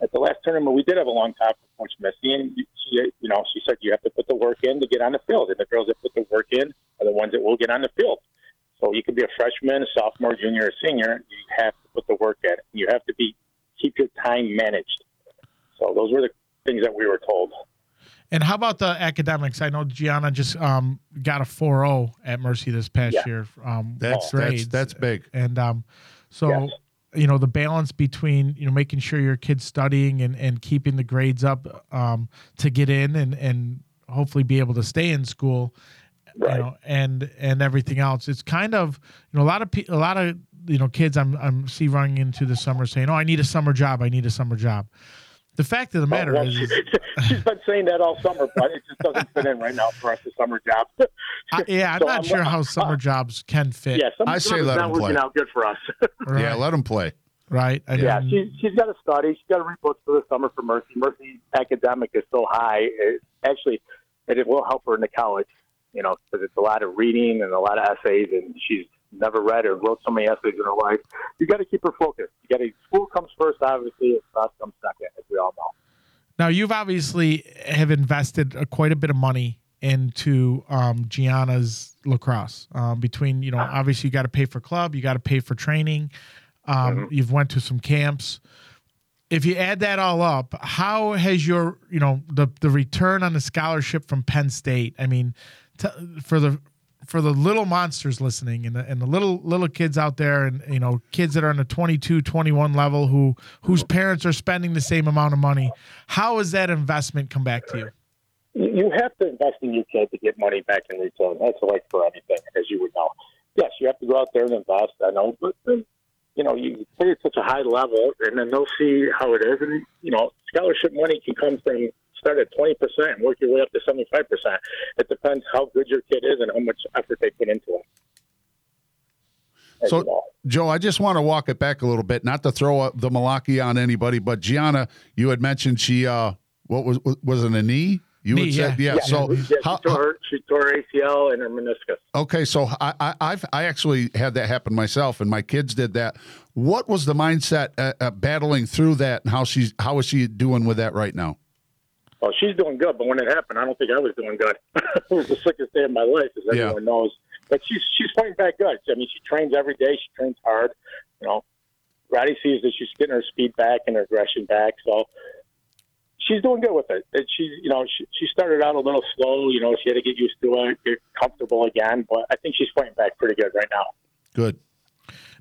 at the last tournament we did have a long talk with Coach Missy, and she, you know, she said you have to put the work in to get on the field, and the girls that put the work in are the ones that will get on the field. So you could be a freshman, a sophomore, junior, or senior. You have to put the work in. You have to be keep your time managed. So those were the things that we were told. And how about the academics? I know Gianna just um, got a 4.0 at Mercy this past Yeah. year. Um, That's grades. that's that's big. and um, so Yes. you know the balance between you know making sure your kids studying and, and keeping the grades up um, to get in and and hopefully be able to stay in school Right. you know and and everything else it's kind of you know a lot of pe- a lot of you know kids i'm i'm see running into the summer saying oh i need a summer job i need a summer job the fact of the oh, matter Well, is, she, is *laughs* she's been saying that all summer, but it just doesn't fit in right now for us, the summer job. *laughs* I, yeah i'm So not I'm- sure how *laughs* summer jobs can fit yeah, summer I say job is let not them working play. out good for us. Right. Yeah, let them play. right? I yeah, mean, she, she's got to study. She's got to read books for the summer for Mercy. Mercy academic is so high. It, actually, it will help her in the college, you know, because it's a lot of reading and a lot of essays, and she's never read or wrote so many essays in her life. You got to keep her focused. You got to school comes first, obviously. and Class comes second, as we all know. Now you've obviously have invested uh, quite a bit of money into um, Gianna's lacrosse. Um, between you know, obviously you got to pay for club, you got to pay for training. Um, You've went to some camps. If you add that all up, how has your you know the the return on the scholarship from Penn State? I mean, t- for the for the little monsters listening and the, and the little little kids out there and you know kids that are on the 22 21 level who whose parents are spending the same amount of money how has that investment come back to you You you have to invest in your kid to get money back in return. That's like for anything, as you would know. Yes, you have to go out there and invest. I know, but you know, you play at such a high level, and then they'll see how it is. And you know, scholarship money can come from start at twenty percent and work your way up to seventy five percent. It depends how good your kid is and how much effort they put into it. So, know. Joe, I just want to walk it back a little bit, not to throw the Malachi on anybody, but Gianna, you had mentioned she, uh, what was was it a knee? You Knee, had said, yeah. yeah. So, yeah, she, how, tore her, she tore her ACL and her meniscus. okay, so I, I, I've I actually had that happen myself, and my kids did that. What was the mindset uh, uh, battling through that, and how she's how is she doing with that right now? Well, she's doing good, but when it happened, I don't think I was doing good. *laughs* it was the sickest day of my life, as Yeah. everyone knows. But she's she's fighting back good. I mean, she trains every day. She trains hard. You know, Roddy sees that she's getting her speed back and her aggression back. So she's doing good with it. And she's you know she, she started out a little slow. You know, she had to get used to it, get comfortable again. But I think she's fighting back pretty good right now. Good.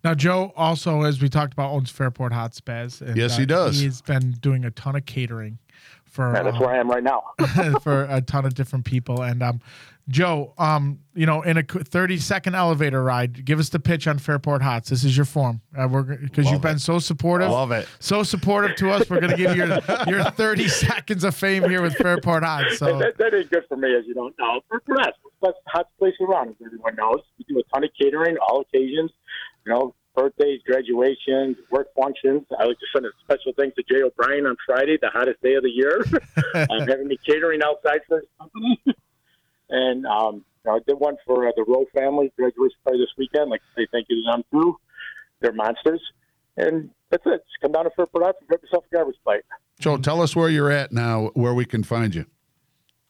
now joe also as we talked about owns fairport hot spas and, Yes, he uh, does. he's been doing a ton of catering for Yeah, that's um, where I am right now. *laughs* for a ton of different people. And um, Joe, um, you know, in a 30 second elevator ride, give us the pitch on Fairport Hots. This is your form. Uh, we're because you've been so supportive, Love it. so supportive to us. We're going to give you your your 30 *laughs* seconds of fame here with Fairport Hots. So that, that ain't good for me, as you don't know. For, for us, it's the best place around, as everyone knows. We do a ton of catering, all occasions, you know, birthdays, graduations, work functions. I like to send a special thanks to Jay O'Brien on Friday, the hottest day of the year. *laughs* I'm having me catering outside for his company. *laughs* and um, I did one for uh, the Rowe family graduation party this weekend. Like to say thank you to them, too. They're monsters. And that's it. Just come down to Fairport Hots and grab yourself a garbage plate. Joe, tell us where you're at now, where we can find you.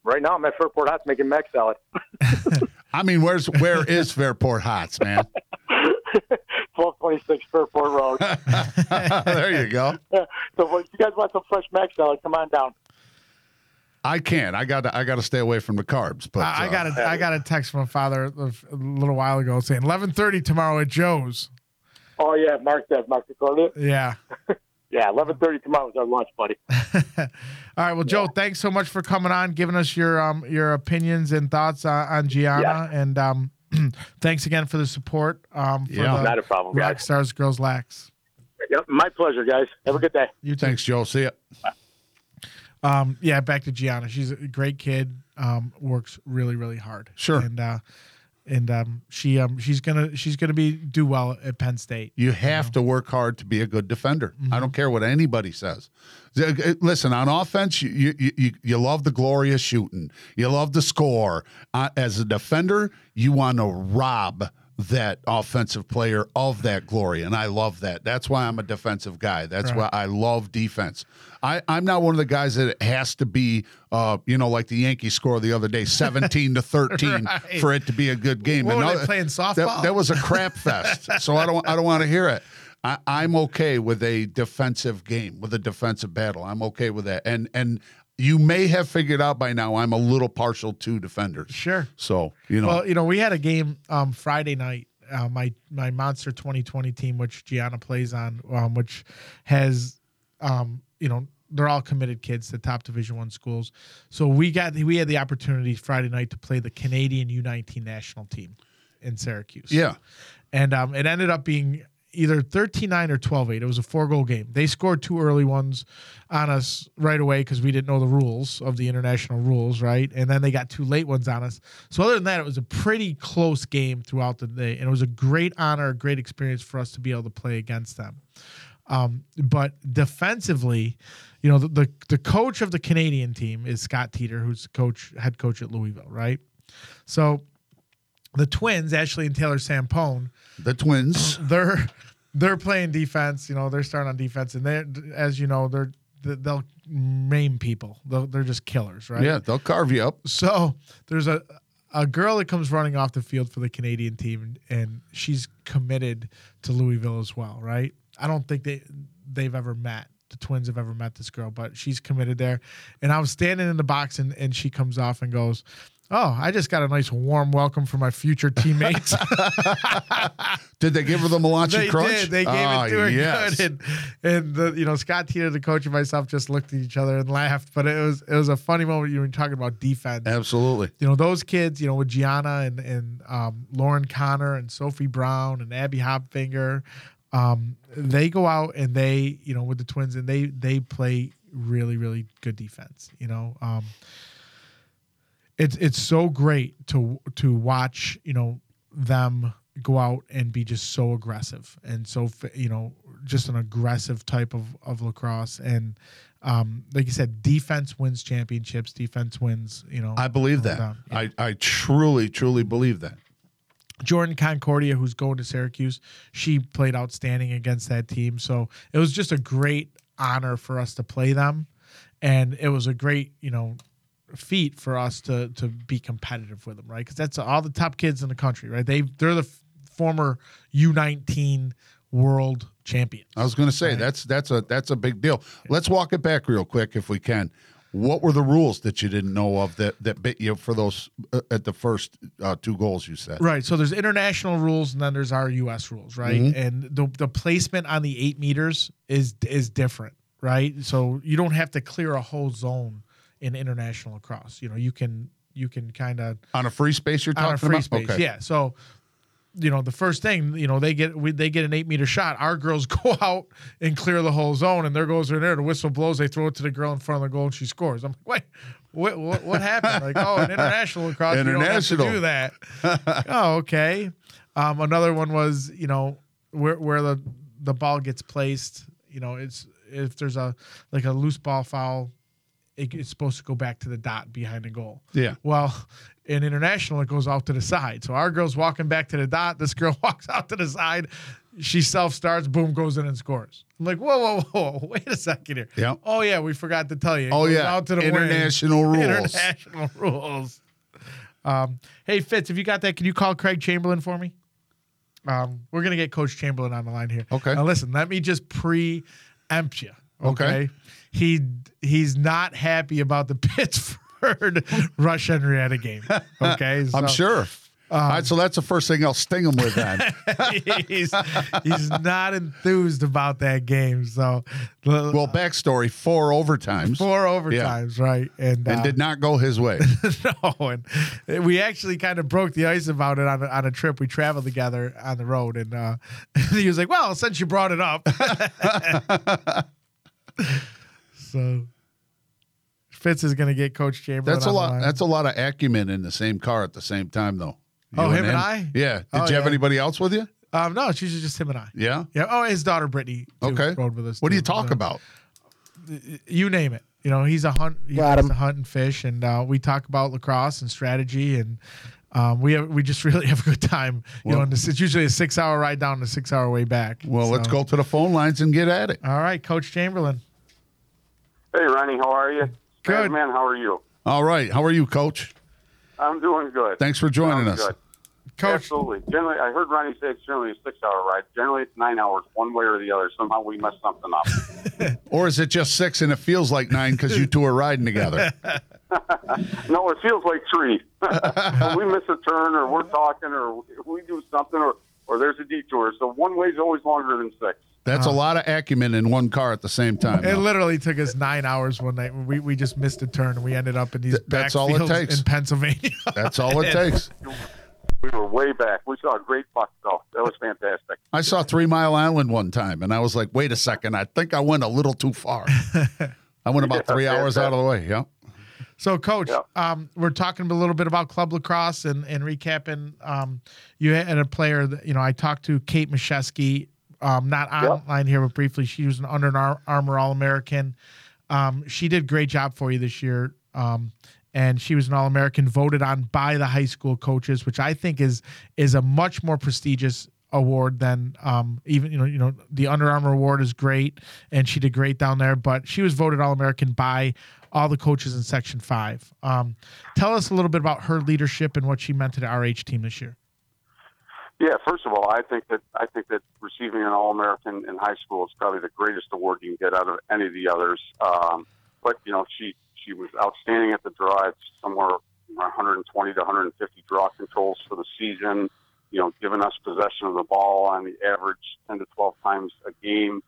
Right now, I'm at Fairport Hots making mac salad. *laughs* I mean, where's where is Fairport Hots, man? 1226 Fairport Road. *laughs* there you go. *laughs* so if you guys want some fresh mac salad, come on down. I can't. I got. To I got to stay away from the carbs. But I, I uh, got a I got a text from a father a a little while ago saying 11:30 tomorrow at Joe's. Oh yeah, Mark that Mark recorded it. Yeah. *laughs* Yeah, eleven thirty tomorrow is our lunch, buddy. All right. Well, Joe, thanks so much for coming on, giving us your um your opinions and thoughts on, on Gianna, and um *clears throat* thanks again for the support. Um, for Yeah. the Not a problem, guys. Rock Stars Girls Lax. Yep, my pleasure, guys. Have a good day. You too. Thanks, Joe. See ya. Um, yeah, back to Gianna. She's a great kid. Um, works really, really hard. Sure. And uh, and um, she um, she's gonna she's gonna be do well at Penn State. You have to work hard to be a good defender. Mm-hmm. I don't care what anybody says. Uh, uh, Listen, on offense, you you you, you love the glorious shooting. You love the score. Uh, as a defender, you want to rob that offensive player of that glory, and I love that. That's why I'm a defensive guy. That's why I love defense. I, I'm not one of the guys that it has to be, uh, you know, like the Yankees score the other day, *laughs* 17 to 13, Right. for it to be a good game. What And were they playing that- softball? that was a crap fest. *laughs* so I don't I don't want to hear it. I, I'm okay with a defensive game, with a defensive battle. I'm okay with that. And and you may have figured out by now I'm a little partial to defenders. Sure. So you know, Well, you know, we had a game um, Friday night. Uh, my my Monster 2020 team, which Gianna plays on, um, which has, um, you know, they're all committed kids to top Division One schools. So we got we had the opportunity Friday night to play the Canadian U19 national team in Syracuse. yeah. and um, it ended up being either 13-9 or 12-8 it was a four goal game they scored two early ones on us right away because we didn't know the rules of the international rules right and then they got two late ones on us so other than that it was a pretty close game throughout the day and it was a great honor a great experience for us to be able to play against them Um, but defensively, you know, the, the the coach of the Canadian team is Scott Teeter, who's coach head coach at Louisville, right? So the twins, Ashley and Taylor Sampone, the twins, they're they're playing defense. You know, they're starting on defense, and they, as you know, they're they'll maim people. They'll, they're just killers, right? Yeah, they'll carve you up. So there's a a girl that comes running off the field for the Canadian team, and she's committed to Louisville as well, right? I don't think they they've ever met. The twins have ever met this girl, but she's committed there. And I was standing in the box, and, and she comes off and goes, Oh, I just got a nice warm welcome for my future teammates. *laughs* *laughs* did they give her the Malachi they crunch? Did. They gave oh, it to her yes. good, and and the you know Scott Teeter, the coach, and myself just looked at each other and laughed. But it was it was a funny moment. You were talking about defense. Absolutely. You know those kids. You know with Gianna and and um, Lauren Connor and Sophie Brown and Abby Hopfinger. Um, they go out and they you know with the twins and they they play really really good defense. You know. Um, it's it's so great to to watch you know them go out and be just so aggressive and so you know just an aggressive type of of lacrosse and um, like you said defense wins championships defense wins you know I believe that down. Yeah. I I truly truly believe that Jordan Concordia, who's going to Syracuse, she played outstanding against that team. So it was just a great honor for us to play them, and it was a great, you know, feat for us to to be competitive with them, right? Because that's all the top kids in the country, right? They they're the f- former U nineteen world champions. I was going to say right? that's that's a that's a big deal. Let's walk it back real quick if we can. What were the rules that you didn't know of that that bit you for those uh, at the first uh, two goals you said? Right. So there's international rules and then there's our U.S. rules, right? Mhm. And the the placement on the eight meters is is different, right? So you don't have to clear a whole zone in international lacrosse. You know, you can you can kind of On a free space you're on talking a free about? space. Okay. Yeah. So you know the first thing you know they get we, they get an eight meter shot. Our girls *laughs* go out and clear the whole zone, and there goes are there. The whistle blows. They throw it to the girl in front of the goal, and she scores. I'm like, wait. What, what, what happened? Like, oh, an international lacrosse. International. You don't have to do that. oh, okay. Um, another one was, you know, where where the the ball gets placed. You know, it's if there's a like a loose ball foul, it, it's supposed to go back to the dot behind the goal. Yeah. Well, in international, it goes out to the side. So our girl's walking back to the dot. This girl *laughs* walks out to the side. She self starts, boom, goes in and scores. I'm like, whoa, whoa, whoa, *laughs* wait a second here. Yeah. Oh yeah, we forgot to tell you. It Oh, yeah. out to the wing. International *laughs* rules. International rules. Um, hey Fitz, if you got that, can you call Craig Chamberlain for me? Um, we're gonna get Coach Chamberlain on the line here. Okay. Now listen, let me just preempt you. Okay. Okay. He he's not happy about the *laughs* Pittsford Rush Henrietta game. Okay. *laughs* I'm So- sure. All right, so that's the first thing I'll sting him with then. *laughs* he's he's not enthused about that game. So well, backstory: four overtimes, four overtimes, right? And, and uh, did not go his way. no, and we actually kind of broke the ice about it on a, on a trip. We traveled together on the road, and uh, he was like, "Well, since you brought it up," so Fitz is going to get Coach Chamberlain. That's a lot. line. That's a lot of acumen in the same car at the same time, though. Oh, You him and I? Yeah. Did Oh, you have yeah. anybody else with you? um, no, it's usually just him and I. Yeah. Yeah. Oh, his daughter Brittany. too, Okay. Rode with us. What do you talk Uh, about? you name it. You know, he's a hunt. He Got likes him. to hunt and fish, and uh, we talk about lacrosse and strategy, and um, we have, we just *laughs* really have a good time. You know, Well- and this, it's usually a six hour ride down, and a six hour way back. Well, let's go to the phone lines and get at it. All right, Coach Chamberlain. Hey, Ronnie, how are you? Good. man. How are you? All right. How are you, Coach? I'm doing good. Thanks for joining Sounds us. Good. Coach. Absolutely. Generally, I heard Ronnie say it's generally a six-hour ride. Generally, it's nine hours, one way or the other. Somehow we messed something up. *laughs* Or is it just six and it feels like nine because you two are riding together? *laughs* *laughs* no, it feels like three. we miss a turn, or we're talking, or we do something, or or there's a detour. So one way is always longer than six. That's a lot of acumen in one car at the same time. It though. literally took us nine hours one night. We we just missed a turn, and we ended up in these Th- that's all it backfields takes. in Pennsylvania. *laughs* That's all it takes. We were way back. We saw a great buck, though. That was fantastic. I saw Three Mile Island one time, and I was like, "Wait a second! I think I went a little too far. *laughs* I went about three hours out of the way." Yeah. So, Coach, um, we're talking a little bit about club lacrosse and, and recapping. Um, you had a player that you know I talked to Kate Mashesky um, not online here, but briefly. She was an Under Armour All American. Um, she did a great job for you this year. Um, and she was an All American voted on by the high school coaches, which I think is is a much more prestigious award than um, even you know you know the Under Armour award is great, and she did great down there. But she was voted All American by all the coaches in Section Five. Um, tell us a little bit about her leadership and what she meant to the RH team this year. Yeah, first of all, I think that I think that receiving an All American in high school is probably the greatest award you can get out of any of the others. Um, but you know, she she was outstanding at the. It's somewhere around 120 to 150 draw controls for the season. You know, giving us possession of the ball on the average 10 to 12 times a game.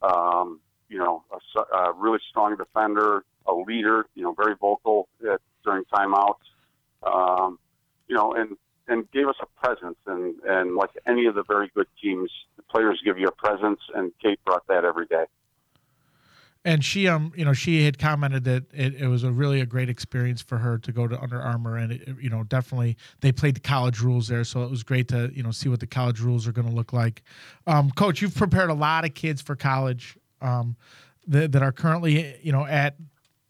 Um, you know, a, a really strong defender, a leader. You know, very vocal at, during timeouts. Um, you know, and and gave us a presence. And and like any of the very good teams, the players give you a presence, and Kate brought that every day and she um you know she had commented that it, it was a really a great experience for her to go to Under Armour and it, you know definitely they played the college rules there so it was great to you know see what the college rules are going to look like um, coach you've prepared a lot of kids for college um, that, that are currently you know at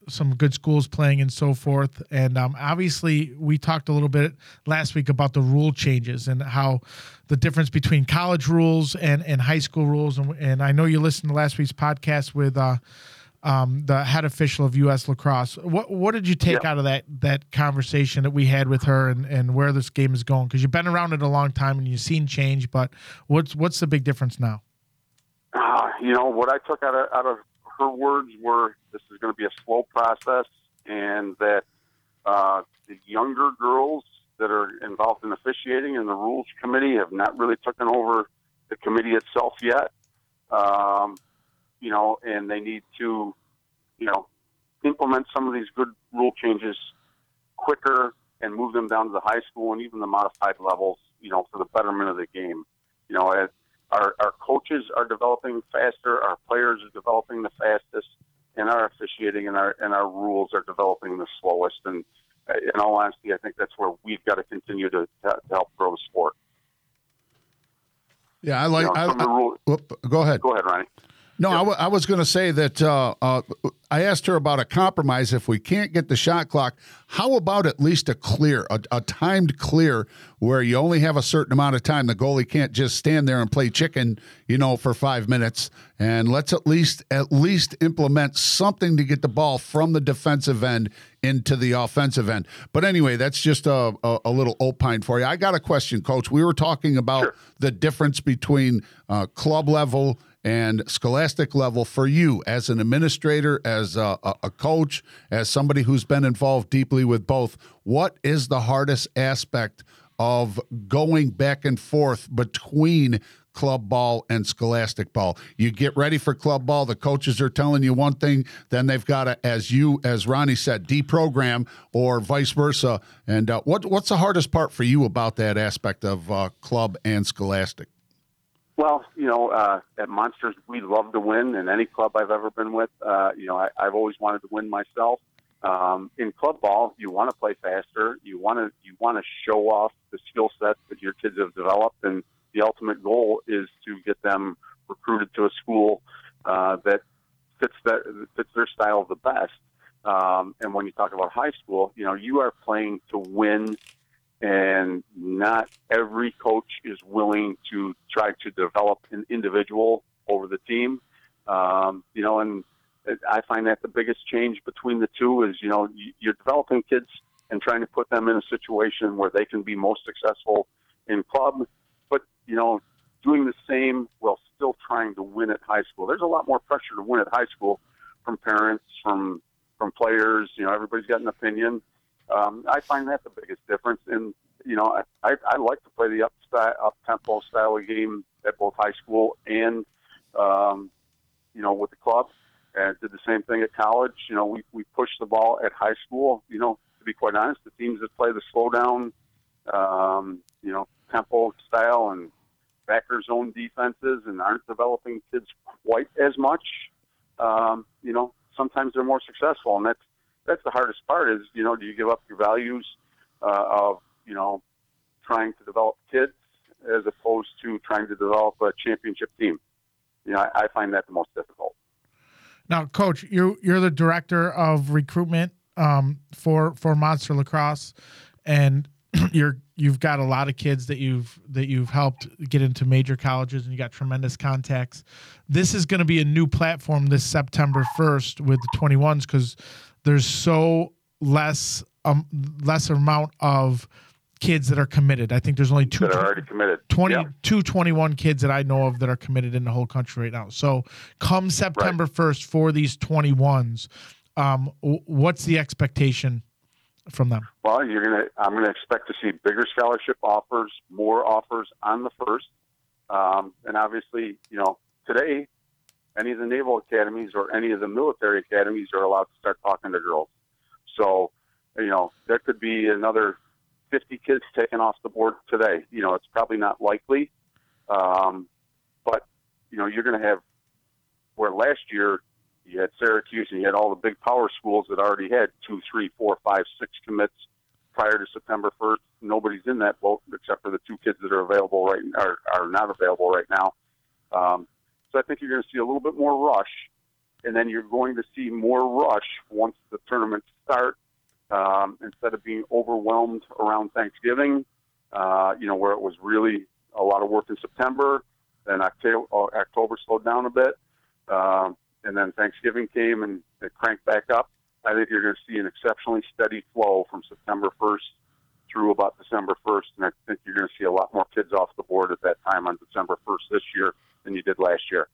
some good schools playing and so forth. And um, obviously, we talked a little bit last week about the rule changes and how the difference between college rules and, and high school rules. And, and I know you listened to last week's podcast with uh, um, the head official of U.S. lacrosse. What what did you take yeah. out of that that conversation that we had with her and, and where this game is going? Because you've been around it a long time and you've seen change, but what's what's the big difference now? Uh, you know what I took out of out of her words were this is going to be a slow process and that uh, the younger girls that are involved in officiating and the rules committee have not really taken over the committee itself yet. Um, you know, and they need to, you know, implement some of these good rule changes quicker and move them down to the high school and even the modified levels, you know, for the betterment of the game. You know, as our, our coaches are developing faster, our players are developing the fastest, and our officiating and our and our rules are developing the slowest. And uh, in all honesty, I think that's where we've got to continue to, to, help grow the sport. Yeah, I like. You know, I, I, whoop, go ahead. Go ahead, Ronnie. No, I, w- I was going to say that uh, uh, I asked her about a compromise. If we can't get the shot clock, how about at least a clear, a, a, timed clear where you only have a certain amount of time? The goalie can't just stand there and play chicken, you know, for five minutes. And let's at least at least implement something to get the ball from the defensive end into the offensive end. But anyway, that's just a, a, a little opine for you. I got a question, Coach. We were talking about sure. the difference between uh, club level and scholastic level for you as an administrator, as a, a, coach, as somebody who's been involved deeply with both? What is the hardest aspect of going back and forth between club ball and scholastic ball. You get ready for club ball, the coaches are telling you one thing, then they've got to, as you, as Ronnie said, deprogram or vice versa. And uh, what what's the hardest part for you about that aspect of uh, club and scholastic? Well, you know, uh, at Monsters, we love to win. In any club I've ever been with, uh, you know, I, I've always wanted to win myself. Um, in club ball, you want to play faster. You want to you want to show off the skill set that your kids have developed, and the ultimate goal is to get them recruited to a school uh, that fits that fits their style the best. Um, and when you talk about high school, you know, you are playing to win and not every coach is willing to try to develop an individual over the team. Um, you know, and I find that the biggest change between the two is, you know, you're developing kids and trying to put them in a situation where they can be most successful in club, but, you know, doing the same while still trying to win at high school. There's a lot more pressure to win at high school from parents, from from players. You know, everybody's got an opinion. Um, I find that the biggest difference. And you know, I, I, like to play the up up tempo style of game at both high school and um, you know with the club. And did the same thing at college. You know, we we push the ball at high school. You know, to be quite honest, the teams that play the slow down, um, you know, tempo style and backer zone defenses and aren't developing kids quite as much. Um, you know, sometimes they're more successful, and that's that's the hardest part. Is you know, do you give up your values uh, of you know trying to develop kids as opposed to trying to develop a championship team. You know, I, I find that the most difficult. Now, coach, you you're the director of recruitment um, for for Monster Lacrosse, and *clears throat* you're you've got a lot of kids that you've that you've helped get into major colleges, and you got tremendous contacts. This is going to be a new platform this September first with the 21s because there's so less um less amount of kids that are committed. I think there's only two that are already committed. 20, Yeah. two 21 kids that I know of that are committed in the whole country right now. So come September 1st for these 21s, um, what's the expectation from them? Well, you're gonna. I'm gonna expect to see bigger scholarship offers, more offers on the first, um, and obviously, you know, today, any of the naval academies or any of the military academies are allowed to start talking to girls. So, you know, there could be another 50 kids taken off the board today. You know, it's probably not likely, um, but you know, you're going to have where last year you had Syracuse and you had all the big power schools that already had two, three, four, five, six commits prior to September 1st. Nobody's in that boat except for the two kids that are available right are, are not available right now. Um, so I think you're going to see a little bit more rush, and then you're going to see more rush once the tournaments start. Um, instead of being overwhelmed around Thanksgiving, uh, you know, where it was really a lot of work in September, then October, October slowed down a bit, um, and then Thanksgiving came and it cranked back up. I think you're going to see an exceptionally steady flow from September 1st through about December 1st, and I think you're going to see a lot more kids off the board at that time on December 1st this year than you did last year.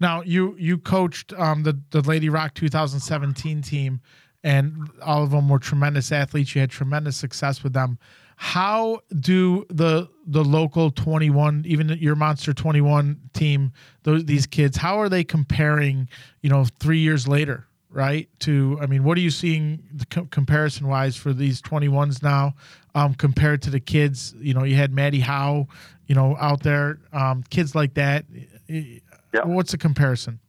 Now you you coached um, the the Lady Rock 2017 team, and all of them were tremendous athletes. You had tremendous success with them. How do the the local 21, even your Monster 21 team, those these kids, how are they comparing? You know, three years later, right? To I mean, what are you seeing comparison wise for these 21s now um, compared to the kids? You know, you had Maddie Howe, you know, out there, um, kids like that. Yeah. What's the comparison?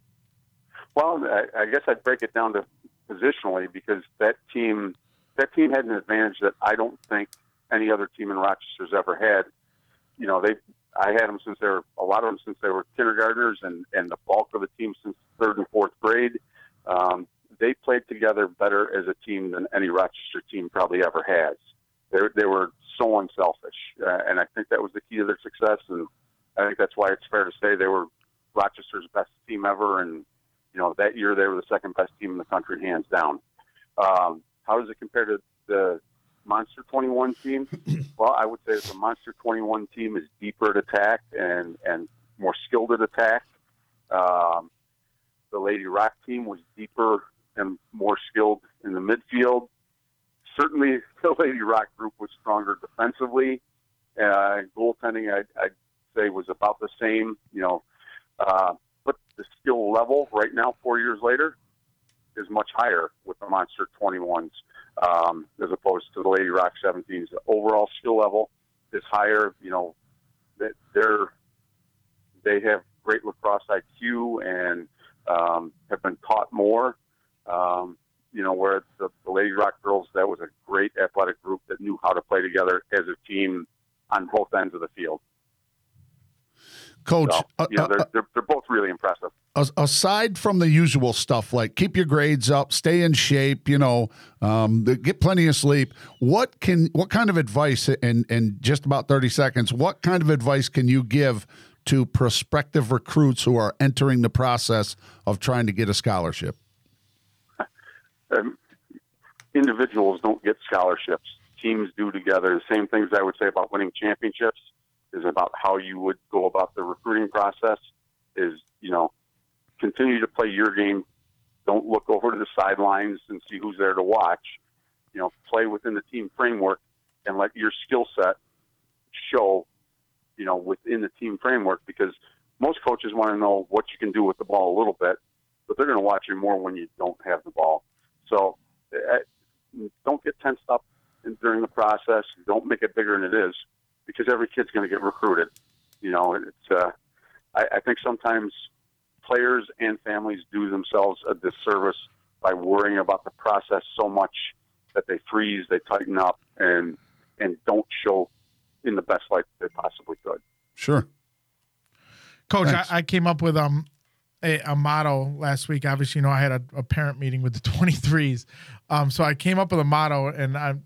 Well, I, I guess I'd break it down to positionally because that team that team had an advantage that I don't think any other team in Rochester's ever had. You know, they I had them since they were a lot of them since they were kindergartners, and and the bulk of the team since third and fourth grade. Um, they played together better as a team than any Rochester team probably ever has. They they were so unselfish, uh, and I think that was the key to their success. And I think that's why it's fair to say they were Rochester's best team ever, and you know that year they were the second best team in the country, hands down. Um, how does it compare to the Monster 21 team? *clears throat* well, I would say that the Monster 21 team is deeper at attack and and more skilled at attack. Um, the Lady Rock team was deeper and more skilled in the midfield. Certainly, *laughs* the Lady Rock group was stronger defensively. Uh, goaltending, I'd, I'd say, was about the same. You know, uh, but the skill level right now, four years later, is much higher with the Monster 21s um, as opposed to the Lady Rock 17s. The overall skill level is higher. You know, they're they have great lacrosse IQ and um, have been taught more. Um, you know, where the, the Lady Rock girls, that was a great athletic group that knew how to play together as a team on both ends of the field. Coach, So, uh, you know, uh, they're, they're, they're both really impressive. aside from the usual stuff like keep your grades up, stay in shape, you know, um, get plenty of sleep. What can what kind of advice in in just about thirty seconds? What kind of advice can you give to prospective recruits who are entering the process of trying to get a scholarship? um, individuals don't get scholarships. Teams do together. The same things I would say about winning championships is about how you would go about the recruiting process. Is you know continue to play your game. Don't look over to the sidelines and see who's there to watch. You know, play within the team framework and let your skill set show. You know, within the team framework because most coaches want to know what you can do with the ball a little bit, but they're going to watch you more when you don't have the ball. So uh, don't get tensed up during the process. Don't make it bigger than it is because every kid's going to get recruited. You know, it's. Uh, I, I think sometimes players and families do themselves a disservice by worrying about the process so much that they freeze, they tighten up, and and don't show in the best light they possibly could. Sure. Coach, I, I came up with um a, a motto last week. Obviously, you know I had a, a parent meeting with the *laughs* 23s, um, so I came up with a motto, and I'm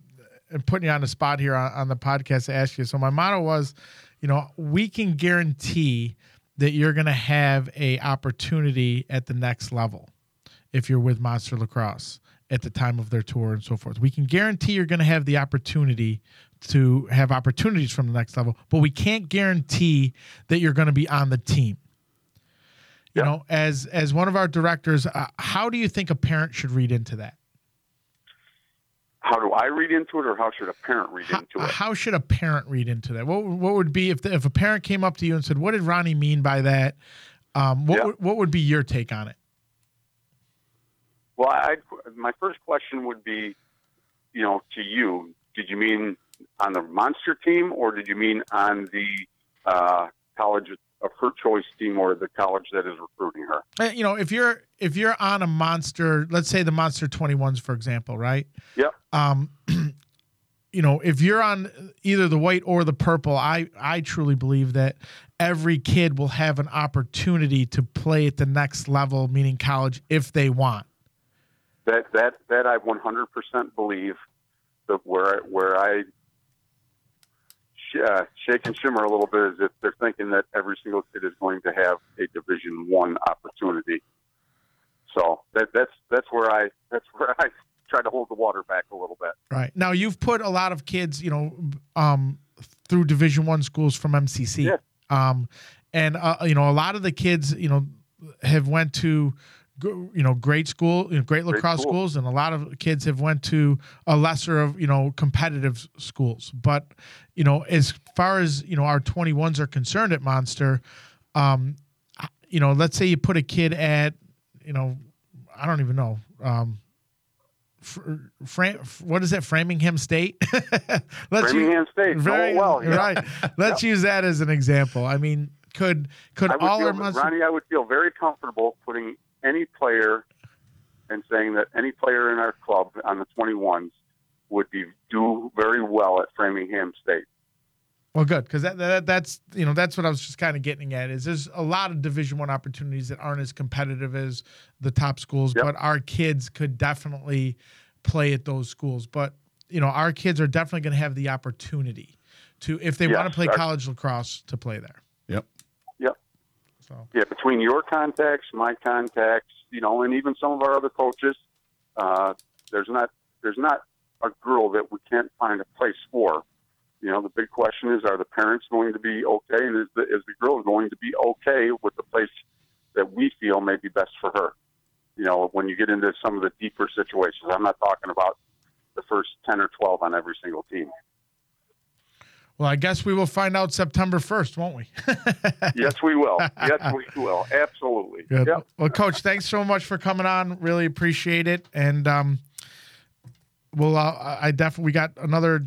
and putting you on the spot here on, on the podcast to ask you. So my motto was, you know, we can guarantee that you're going to have a opportunity at the next level if you're with Monster Lacrosse at the time of their tour and so forth. We can guarantee you're going to have the opportunity to have opportunities from the next level, but we can't guarantee that you're going to be on the team. You know, as as one of our directors, uh, how do you think a parent should read into that? How do I read into it, or how should a parent read into it? How should a parent read into that? What what would be if the, if a parent came up to you and said, "What did Ronnie mean by that?" Um, what Yeah. would, what would be your take on it? Well, I, my first question would be, you know, to you, did you mean on the monster team, or did you mean on the uh, college of her choice team, or the college that is recruiting her? Uh, You know, if you're if you're on a monster, let's say the monster 21s, for example, right? Yep. um, *clears throat* you know, if you're on either the white or the purple, I I truly believe that every kid will have an opportunity to play at the next level, meaning college, if they want. That that that I 100% believe that where where I uh, shake and shimmer a little bit is if they're thinking that every single kid is going to have a Division One opportunity. So that that's that's where I that's where I try to hold the water back a little bit. Right now, you've put a lot of kids, you know, um, through Division One schools from MCC, um, and uh, you know, a lot of the kids, you know, have went to, you know, great school, you know, great lacrosse school. schools, and a lot of kids have went to a lesser of, you know, competitive schools. But, you know, as far as you know, our twenty ones are concerned at Monster, um, you know, let's say you put a kid at, you know, I don't even know. Um, Fr- Fra- what is it? Framingham State. *laughs* Let's Framingham State. Very Oh, well, yeah. right. *laughs* Let's use that as an example. I mean, could could all feel, our monsters? Ronnie, I would feel very comfortable putting any player and saying that any player in our club on the 21s would be do very well at Framingham State. Well, good because that, that that's you know that's what I was just kind of getting at is there's a lot of Division One opportunities that aren't as competitive as the top schools, but our kids could definitely play at those schools. But you know, our kids are definitely going to have the opportunity to if they want to play college lacrosse to play there. Yep. Yep. So Yeah, between your contacts, my contacts, you know, and even some of our other coaches, uh, there's not there's not a girl that we can't find a place for. You know, the big question is: Are the parents going to be okay, and is the is the girl going to be okay with the place that we feel may be best for her? You know, when you get into some of the deeper situations, I'm not talking about the first ten or twelve on every single team. Well, I guess we will find out September 1st, won't we? *laughs* yes, we will. Yes, we will. Absolutely. Good. Yep. Well, Coach, thanks so much for coming on. Really appreciate it. And um, well, uh, I definitely we got another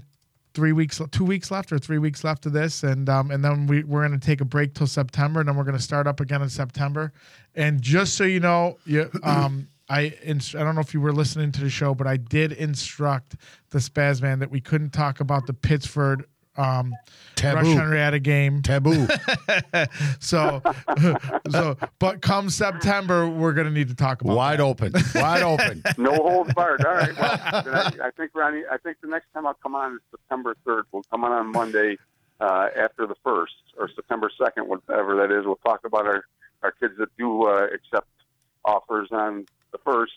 three weeks, two weeks left, or three weeks left of this, and um, and then we we're going to take a break till September, and then we're going to start up again in September. And just so you know, you *clears throat* um. I inst- I don't know if you were listening to the show, but I did instruct the Spazman that we couldn't talk about the Pittsford um, Taboo. Rush-Henrietta game. Taboo. *laughs* so, so, but come September, we're gonna need to talk about Wide that. open. Wide open. *laughs* No holds barred. All right. Well, I, I think Ronnie. I think the next time I'll come on is September third. We'll come on on Monday uh, after the first or September second, whatever that is. We'll talk about our our kids that do uh, accept offers on the first,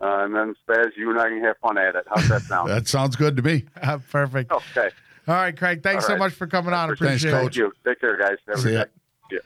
uh, and then Spaz, you and I can have fun at it. How's that sound? *laughs* That sounds good to me. Perfect. okay. All right, Craig. Thanks All so much for coming on. Thanks, Appreciate Coach. it. Thank you. Take care, guys. Have a See good ya. Yeah.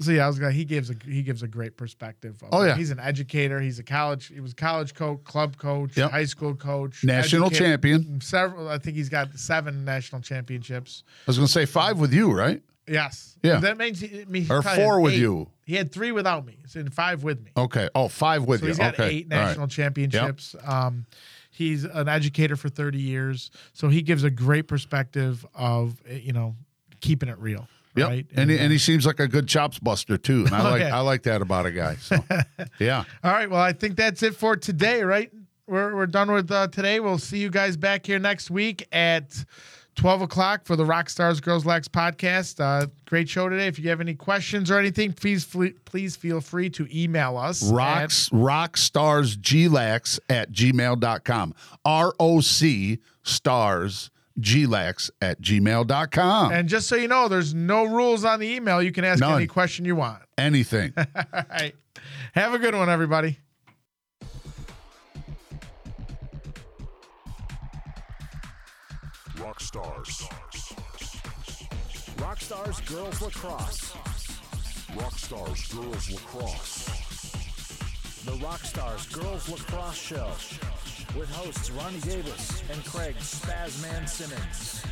So yeah, I was gonna. He gives a he gives a great perspective. of Oh, yeah. he's an educator. He's a college. He was college coach, club coach, Yep. high school coach, National educator. champion. Several. I think he's got seven national championships. I was going to say five with you, right? Yes. Yeah. That means he, I mean, he Or four with eight. you. He had three without me. So five with me. Okay. Oh, five with so you. he's got okay. eight All right. national championships. Um, he's an educator for 30 years, so he gives a great perspective of eh, you know keeping it real. Yep. Right. And, he, uh, and he seems like a good chops buster too. And I *laughs* like Okay. I like that about a guy. So *laughs* yeah. All right. Well, I think that's it for today. Right. We're we're done with uh, today. We'll see you guys back here next week at 12 o'clock for the Rock Stars Girls Lax podcast. Uh, great show today. If you have any questions or anything, please please feel free to email us. Rocks rock stars glax at gmail.com. R O C stars glax at gmail.com. And just so you know, there's no rules on the email. You can ask None. any question you want. Anything. *laughs* All right. Have a good one, everybody. Rock Stars. Rock Stars Girls Lacrosse. Rock Stars Girls Lacrosse. The Rock Stars Girls Lacrosse Show with hosts Ronnie Davis and Craig Spazman Simmons.